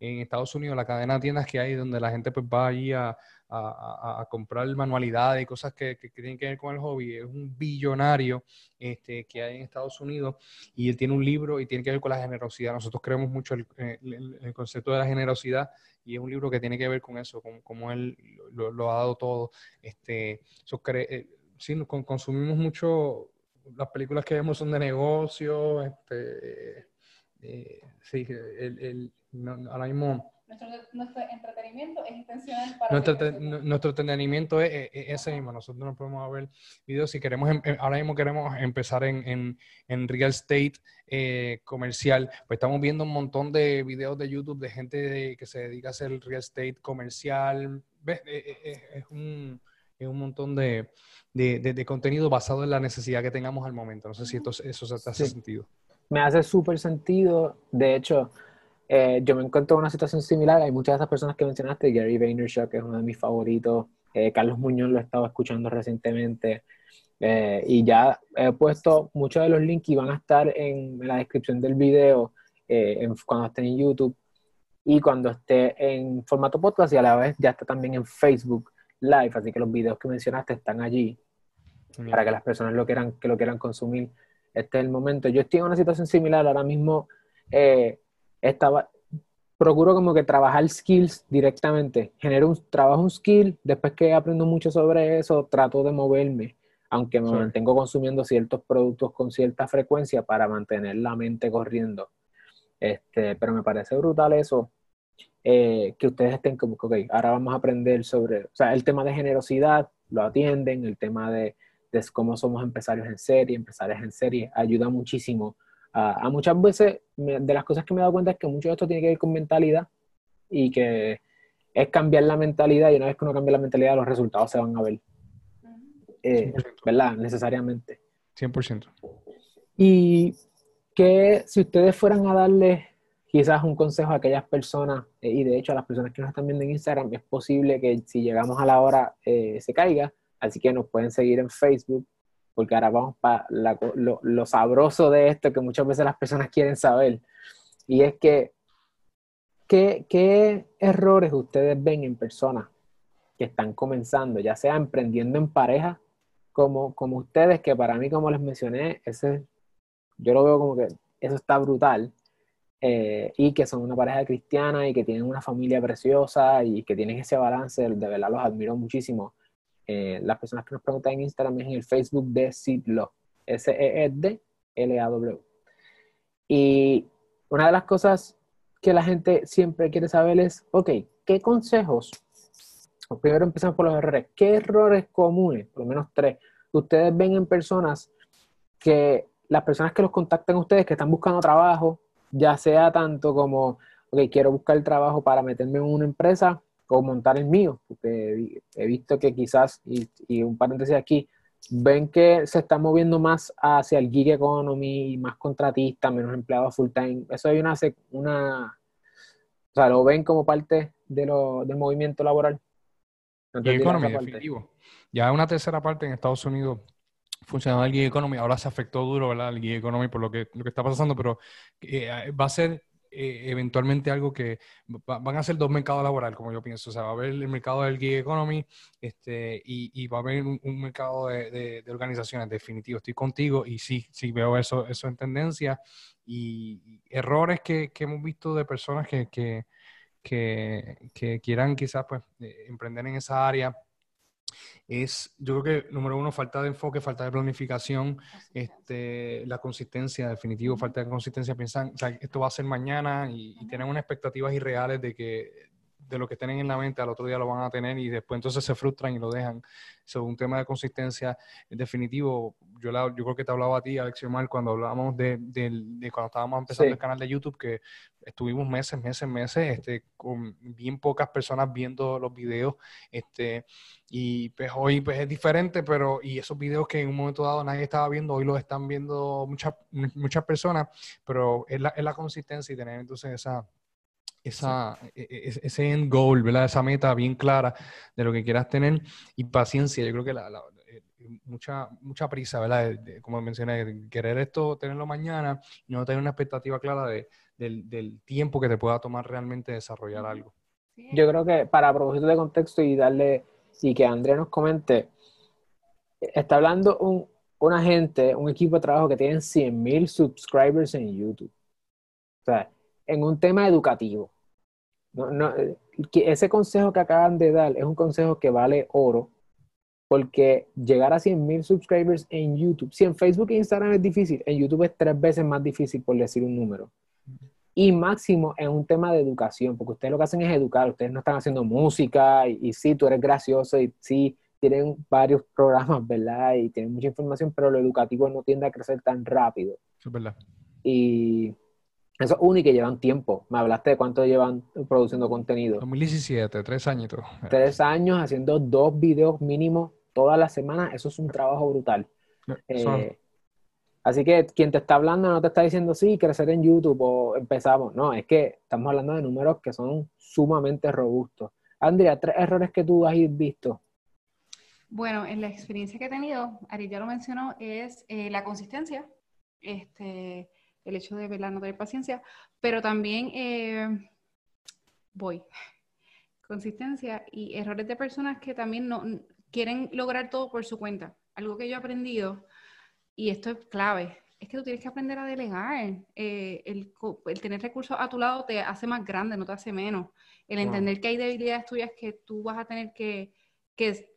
en Estados Unidos, la cadena de tiendas que hay donde la gente pues va allí a, a, comprar manualidades y cosas que, tienen que ver con el hobby. Es un billonario este, que hay en Estados Unidos y él tiene un libro y tiene que ver con la generosidad. Nosotros creemos mucho el, el, concepto de la generosidad y es un libro que tiene que ver con eso, con cómo él lo, ha dado todo. Este, eso eh, sí, consumimos mucho, las películas que vemos son de negocio, este, eh, sí, el, el, ahora mismo nuestro, entretenimiento es intencional para... Nuestro, entretenimiento es, ese mismo. Nosotros no podemos ver videos. Si queremos, em, em, ahora mismo queremos empezar en, en, real estate eh, comercial, pues estamos viendo un montón de videos de YouTube de gente que se dedica a hacer real estate comercial. ¿Ves? Eh, eh, es, un, es un montón de, de, de, contenido basado en la necesidad que tengamos al momento. No sé si esto, eso se hace sentido. Me hace súper sentido. De hecho, eh, yo me encuentro en una situación similar. Hay muchas de esas personas que mencionaste. Gary Vaynerchuk es uno de mis favoritos. Eh, Carlos Muñoz lo he estado escuchando recientemente. Eh, y ya he puesto muchos de los links y van a estar en la descripción del video cuando esté en YouTube y cuando esté en formato podcast y a la vez ya está también en Facebook Live. Así que los videos que mencionaste están allí para que las personas lo quieran, que lo quieran consumir. Este es el momento. Yo estoy en una situación similar ahora mismo. Eh, estaba, procuro como que trabajar skills directamente. Genero un trabajo, un skill, después que aprendo mucho sobre eso, trato de moverme, aunque me mantengo consumiendo ciertos productos con cierta frecuencia para mantener la mente corriendo. Este, pero me parece brutal eso, eh, que ustedes estén como que, ok, ahora vamos a aprender sobre, o sea, el tema de generosidad, lo atienden, el tema de, de cómo somos empresarios en serie, empresarios en serie, ayuda muchísimo a, muchas veces, de las cosas que me he dado cuenta es que mucho de esto tiene que ver con mentalidad y que es cambiar la mentalidad y una vez que uno cambia la mentalidad los resultados se van a ver. Eh, ¿Verdad? Necesariamente. 100%. Y que si ustedes fueran a darle quizás un consejo a aquellas personas, eh, y de hecho a las personas que nos están viendo en Instagram, es posible que si llegamos a la hora eh, se caiga, así que nos pueden seguir en Facebook, porque ahora vamos para lo, sabroso de esto que muchas veces las personas quieren saber. Y es que, ¿qué, errores ustedes ven en personas que están comenzando, ya sea emprendiendo en pareja, como, como ustedes, que para mí, como les mencioné, ese, yo lo veo como que eso está brutal, eh, y que son una pareja cristiana y que tienen una familia preciosa y que tienen ese balance, de verdad los admiro muchísimo eh, las personas que nos preguntan en Instagram es en el Facebook de Sidlo, S-E-D-L-A-W. Y una de las cosas que la gente siempre quiere saber es, ok, ¿qué consejos? Primero empezamos por los errores. ¿Qué errores comunes, por lo menos tres, ustedes ven en personas que las personas que los contactan a ustedes, que están buscando trabajo, ya sea tanto como, ok, quiero buscar trabajo para meterme en una empresa, o montar el mío, porque he visto que quizás, y, un paréntesis aquí, ven que se está moviendo más hacia el gig economy, más contratista, menos empleados full time. Eso hay una, una o sea, lo ven como parte de lo, del movimiento laboral. gig economy, definitivo. Ya una tercera parte en Estados Unidos funcionaba el gig economy, ahora se afectó duro, ¿verdad? El gig economy por lo que, lo que está pasando, pero eh, va a ser eh, eventualmente algo que van a ser dos mercados laborales, como yo pienso. O sea, va a haber el mercado del gig economy este, y, va a haber un, mercado de, organizaciones, definitivo. Estoy contigo y sí, sí veo eso, eso en tendencia. Y, errores que, hemos visto de personas que, que, que quieran quizás pues, eh, emprender en esa área es, yo creo que, número uno, falta de enfoque, falta de planificación, este, la consistencia, definitivo, falta de consistencia. Piensan, o sea, esto va a ser mañana y, y tienen unas expectativas irreales de que de lo que tienen en la mente al otro día lo van a tener y después entonces se frustran y lo dejan. Es un tema de consistencia definitivo. Yo, yo creo que te hablaba a ti, Alex Omar, cuando hablábamos de, cuando estábamos empezando el canal de YouTube, que estuvimos meses, meses, meses, este, con bien pocas personas viendo los videos, este, y pues hoy pues es diferente, pero, y esos videos que en un momento dado nadie estaba viendo, hoy los están viendo muchas, muchas personas, pero es la, es la consistencia y tener entonces esa esa, e, e, ese end goal, ¿verdad? Esa meta bien clara de lo que quieras tener y paciencia. Yo creo que la, eh, mucha, mucha prisa, ¿verdad? como mencioné, querer esto, tenerlo mañana y no tener una expectativa clara de, del, del, tiempo que te pueda tomar realmente desarrollar algo. Yo creo que para propósito de contexto y darle, y que Andrea nos comente, está hablando un, una gente, un equipo de trabajo que tienen 100.000 subscribers en YouTube. O sea, en un tema educativo. No, no, ese consejo que acaban de dar es un consejo que vale oro, porque llegar a 100.000 subscribers en YouTube, si en Facebook e Instagram es difícil, en YouTube es tres veces más difícil, por decir un número. Y máximo en un tema de educación, porque ustedes lo que hacen es educar, ustedes no están haciendo música, y, y sí, tú eres gracioso, y sí, tienen varios programas, ¿verdad? Y tienen mucha información, pero lo educativo no tiende a crecer tan rápido. es verdad. Y eso es único que llevan tiempo. Me hablaste de cuánto llevan produciendo contenido. 2017, tres añitos. Tres años haciendo dos videos mínimos todas las semanas. Eso es un trabajo brutal. Eh, así que quien te está hablando no te está diciendo, sí, crecer en YouTube o empezamos. No, es que estamos hablando de números que son sumamente robustos. Andrea, tres errores que tú has visto bueno, en la experiencia que he tenido, Ari ya lo mencionó, es eh, la consistencia, este, el hecho de verla, no tener paciencia, pero también eh, voy, consistencia y errores de personas que también no quieren lograr todo por su cuenta. Algo que yo he aprendido, y esto es clave, es que tú tienes que aprender a delegar. Eh, el, tener recursos a tu lado te hace más grande, no te hace menos. El entender que hay debilidades tuyas que tú vas a tener que, que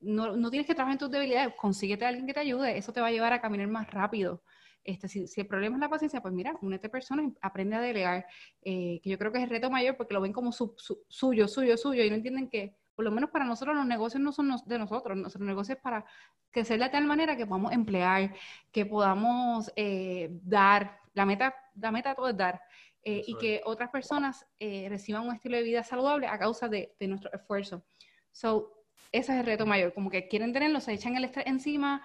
no, no, tienes que trabajar en tus debilidades, consíguete a alguien que te ayude, eso te va a llevar a caminar más rápido. Este, si, el problema es la paciencia, pues mira, únete personas, aprende a delegar, eh, que yo creo que es el reto mayor porque lo ven como su, suyo, suyo, suyo, y no entienden que, por lo menos para nosotros, los negocios no son de nosotros, nuestros negocios es para crecer de tal manera que podamos emplear, que podamos eh, dar, la meta, la meta todo es dar. Eh, y que otras personas reciban un estilo de vida saludable a causa de, de nuestro esfuerzo. So, ese es el reto mayor, como que quieren tenerlo, se echan el estrés encima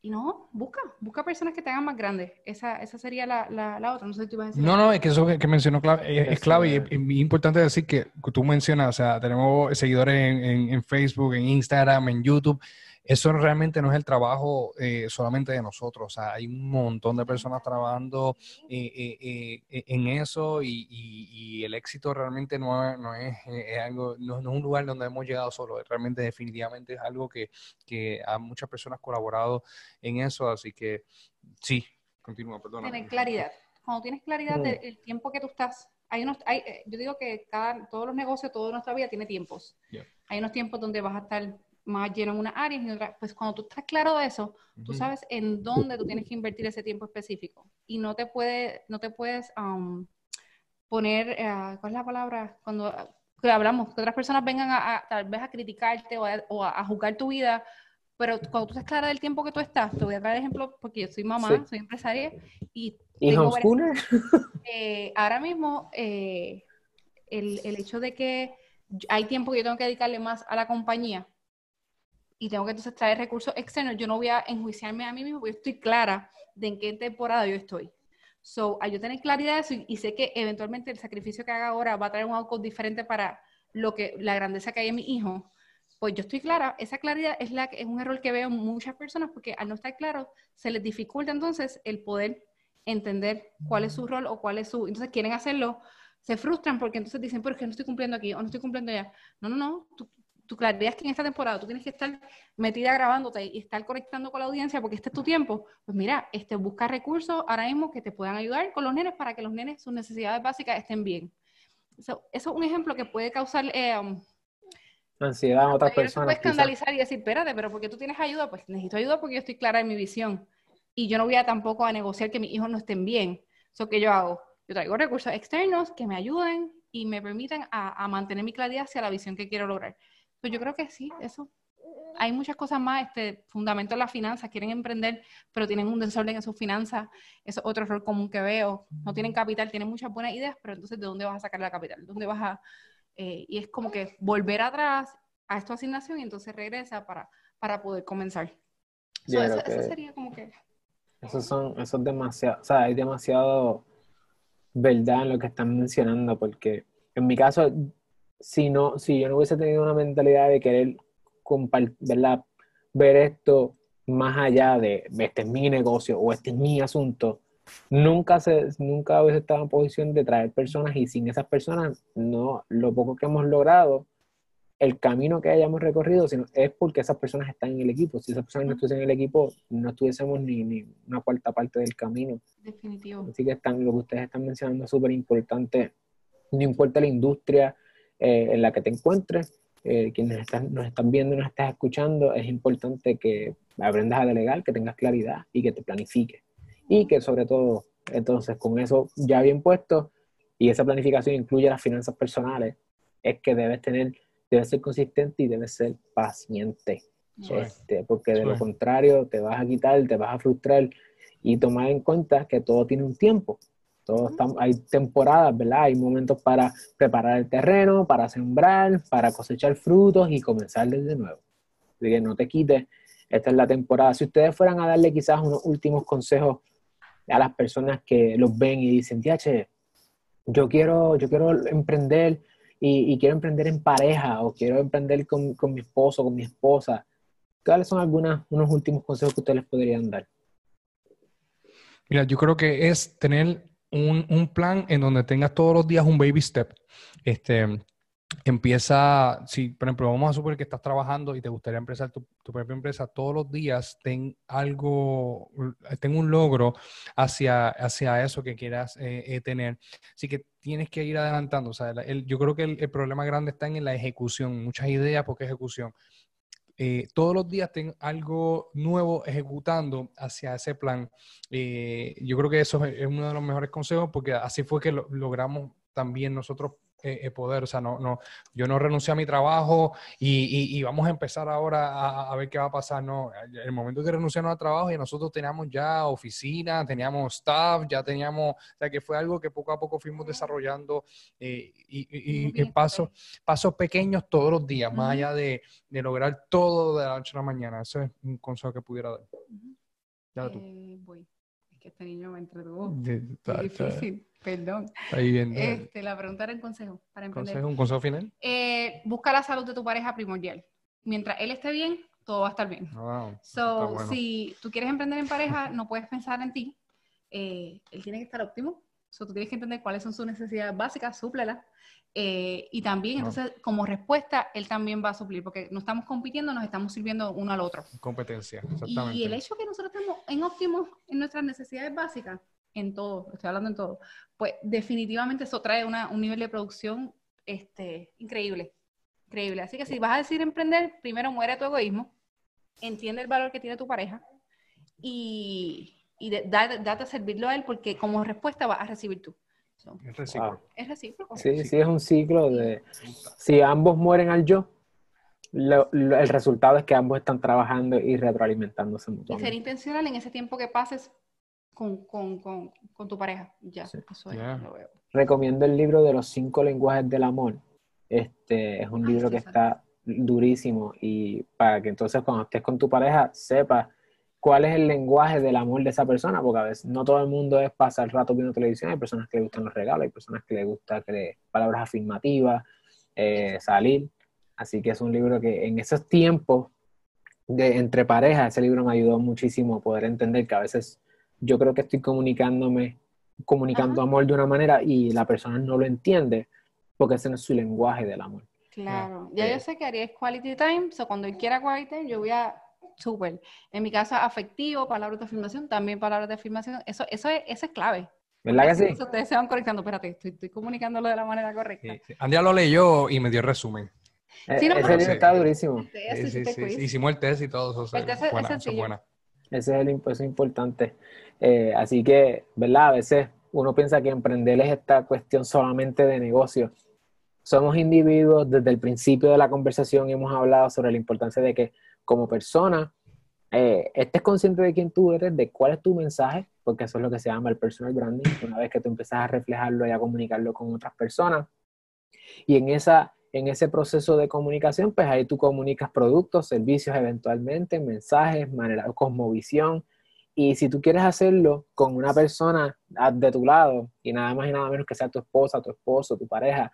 y no, busca, busca personas que te hagan más grandes. Esa, esa sería la, la, otra. No sé si tú ibas a decir. No, no, es que eso que, mencionó es, clave y es, importante decir que tú mencionas, o sea, tenemos seguidores en, en Facebook, en Instagram, en YouTube eso realmente no es el trabajo eh, solamente de nosotros, o sea, hay un montón de personas trabajando eh, eh, en eso y, el éxito realmente no, no es, algo, no, es un lugar donde hemos llegado solo, realmente definitivamente es algo que, que a muchas personas colaborado en eso, así que sí, continúa, perdona. Tener claridad, cuando tienes claridad del tiempo que tú estás hay unos, hay, yo digo que cada, todos los negocios, toda nuestra vida tiene tiempos. Hay unos tiempos donde vas a estar más lleno en una área y en otra. Pues cuando tú estás claro de eso, tú sabes en dónde tú tienes que invertir ese tiempo específico. Y no te, puede, no te puedes um, poner, uh, ¿cuál es la palabra? Cuando uh, hablamos, que otras personas vengan a, tal vez a criticarte o, a, o a, juzgar tu vida, pero cuando tú estás clara del tiempo que tú estás, te voy a traer ejemplo porque yo soy mamá, soy empresaria y... ¿Y? Eh, ahora mismo, eh, el, el hecho de que hay tiempo que yo tengo que dedicarle más a la compañía, y tengo que entonces traer recursos externos, yo no voy a enjuiciarme a mí mismo porque estoy clara de en qué temporada yo estoy. So, a yo tener claridad de eso y, sé que eventualmente el sacrificio que haga ahora va a traer un outcome diferente para lo que la grandeza que hay en mi hijo, pues yo estoy clara, esa claridad es, la, es un error que veo en muchas personas porque al no estar claro se les dificulta entonces el poder entender cuál es su rol o cuál es su... Entonces quieren hacerlo, se frustran porque entonces dicen, pero es que no estoy cumpliendo aquí o no estoy cumpliendo allá. No, no, no, tú, tu claridad es que en esta temporada tú tienes que estar metida grabándote y estar conectando con la audiencia porque este es tu tiempo, pues mira, este, busca recursos ahora mismo que te puedan ayudar con los nenes para que los nenes, sus necesidades básicas estén bien. eso es un ejemplo que puede causar... Eh, um, Ansiedad a otras personas. Puedes escandalizar y decir, espérate, pero porque tú tienes ayuda? Pues necesito ayuda porque yo estoy clara en mi visión. Y yo no voy a tampoco a negociar que mis hijos no estén bien. Eso que yo hago. Yo traigo recursos externos que me ayuden y me permiten a, a mantener mi claridad hacia la visión que quiero lograr. Pues yo creo que sí, eso. Hay muchas cosas más, este fundamento de las finanzas, quieren emprender, pero tienen un desorden en sus finanzas, eso es otro error común que veo. No tienen capital, tienen muchas buenas ideas, pero entonces ¿de dónde vas a sacar la capital? ¿Dónde vas a...? Eh, y es como que volver atrás a esta asignación y entonces regresa para, para poder comenzar. eso, sería como que... Eso son, eso es demasiado, o sea, hay demasiado verdad en lo que están mencionando, porque en mi caso, si, no, si yo no hubiese tenido una mentalidad de querer ¿verdad? ver esto más allá de este es mi negocio o este es mi asunto, nunca, se, nunca hubiese estado en posición de traer personas y sin esas personas, no, lo poco que hemos logrado, el camino que hayamos recorrido, sino es porque esas personas están en el equipo. Si esas personas no estuviesen en el equipo, no estuviésemos ni, ni una cuarta parte del camino. Definitivo. Así que están, lo que ustedes están mencionando es súper importante. No importa la industria eh, en la que te encuentres, eh, quienes están, nos están viendo y nos estás escuchando, es importante que aprendas a delegar, que tengas claridad y que te planifiques. Y que sobre todo, entonces, con eso ya bien puesto y esa planificación incluye las finanzas personales, es que debes tener, debes ser consistente y debes ser paciente. Este, porque de lo contrario te vas a quitar, te vas a frustrar y tomar en cuenta que todo tiene un tiempo hay temporadas, ¿verdad? Hay momentos para preparar el terreno, para sembrar, para cosechar frutos y comenzar desde nuevo. Así que no te quites, esta es la temporada. Si ustedes fueran a darle quizás unos últimos consejos a las personas que los ven y dicen, che, yo quiero, yo quiero emprender y, quiero emprender en pareja o quiero emprender con, con mi esposo, con mi esposa, ¿cuáles son algunos unos últimos consejos que ustedes les podrían dar? Mira, yo creo que es tener un, un, plan en donde tengas todos los días un baby step. Este, empieza, si por ejemplo vamos a suponer que estás trabajando y te gustaría empezar tu, propia empresa, todos los días ten algo, ten un logro hacia, hacia eso que quieras eh, eh, tener. Así que tienes que ir adelantando. O sea, yo creo que el, el, problema grande está en la ejecución. Muchas ideas, porque ejecución. Eh, todos los días tengo algo nuevo ejecutando hacia ese plan. Eh, yo creo que eso es, uno de los mejores consejos porque así fue que logramos también nosotros eh, poder, o sea, no, no, yo no renuncié a mi trabajo y, vamos a empezar ahora a, ver qué va a pasar, no, el momento que renunciamos al trabajo y nosotros teníamos ya oficina, teníamos staff, ya teníamos, o sea, que fue algo que poco a poco fuimos desarrollando eh, y, pasos, pasos pequeños todos los días, más allá de, lograr todo de la noche a la mañana, ese es un consejo que pudiera dar. Ya tú. Eh, voy. Es que este niño me entretuvo. difícil. Perdón. Este, la pregunta era un consejo para emprender. ¿Un consejo final? Eh, busca la salud de tu pareja primordial. Mientras él esté bien, todo va a estar bien. Wow, so, si tú quieres emprender en pareja, no puedes pensar en ti. Eh, él tiene que estar óptimo. So, tú tienes que entender cuáles son sus necesidades básicas, súplelas. Eh, y también, entonces, como respuesta, él también va a suplir, porque no estamos compitiendo, nos estamos sirviendo uno al otro. Competencia, exactamente. Y el hecho que nosotros estemos en óptimo en nuestras necesidades básicas, en todo, estoy hablando en todo, pues definitivamente eso trae un nivel de producción este, increíble, increíble. Así que si vas a decir emprender, primero muere tu egoísmo, entiende el valor que tiene tu pareja y, y date, a servirlo a él porque como respuesta vas a recibir tú. es recíproco. Es recíproco. Sí, sí, es un ciclo de... Si ambos mueren al yo, el resultado es que ambos están trabajando y retroalimentándose mutuamente. Y ser intencional en ese tiempo que pases con, con, con, con tu pareja. Ya, eso es, lo veo. Recomiendo el libro de los cinco lenguajes del amor. Este es un ah, libro que está durísimo y para que entonces cuando estés con tu pareja sepas cuál es el lenguaje del amor de esa persona, porque a veces no todo el mundo es pasar el rato viendo televisión, hay personas que le gustan los regalos, hay personas que le gustan palabras afirmativas, eh, salir. Así que es un libro que en esos tiempos de entre parejas, ese libro me ayudó muchísimo a poder entender que a veces yo creo que estoy comunicándome, comunicando amor de una manera y la persona no lo entiende porque ese no es su lenguaje del amor. Claro, ya yo sé que haría quality time, o cuando él quiera quality time, yo voy a súper. En mi casa, afectivo, palabras de afirmación, también palabras de afirmación, eso, eso, es, eso es clave. ¿Verdad que sí? Eso ustedes se van conectando, espérate, estoy, estoy comunicándolo de la manera correcta. Sí, Andrea lo leyó y me dio resumen. Eh, sí, no, ese libro está durísimo. Sí, sí, sí, Hicimos el test y todo eso. El test es, buena, es buena. Ese es el impuesto importante. Eh, así que, ¿verdad? A veces uno piensa que emprender es esta cuestión solamente de negocio. Somos individuos, desde el principio de la conversación hemos hablado sobre la importancia de que como persona eh, estés consciente de quién tú eres, de cuál es tu mensaje, porque eso es lo que se llama el personal branding, una vez que tú empiezas a reflejarlo y a comunicarlo con otras personas. Y en esa en ese proceso de comunicación, pues ahí tú comunicas productos, servicios eventualmente, mensajes, manera, cosmovisión. Y si tú quieres hacerlo con una persona de tu lado y nada más y nada menos que sea tu esposa, tu esposo, tu pareja,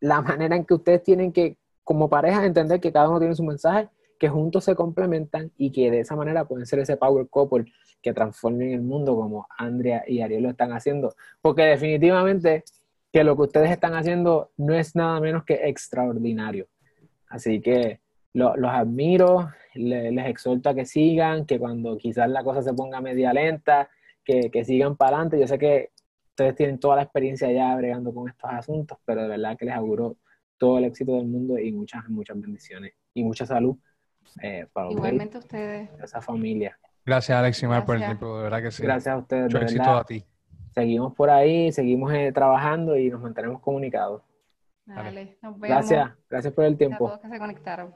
la manera en que ustedes tienen que, como pareja, entender que cada uno tiene su mensaje que juntos se complementan y que de esa manera pueden ser ese power couple que transformen el mundo como Andrea y Ariel lo están haciendo. Porque definitivamente que lo que ustedes están haciendo no es nada menos que extraordinario. Así que los admiro, les, exhorto a que sigan, que cuando quizás la cosa se ponga media lenta, que, que sigan para adelante. Yo sé que ustedes tienen toda la experiencia ya bregando con estos asuntos, pero de verdad que les auguro todo el éxito del mundo y muchas, muchas bendiciones y mucha salud eh, para Igualmente ustedes. Esa familia. Gracias, Alex por el tiempo, de verdad que sí. Gracias a ustedes. Mucho éxito a ti. Seguimos por ahí, seguimos eh, trabajando y nos mantenemos comunicados. Dale, nos vemos. Gracias, gracias por el tiempo. A todos que se conectaron.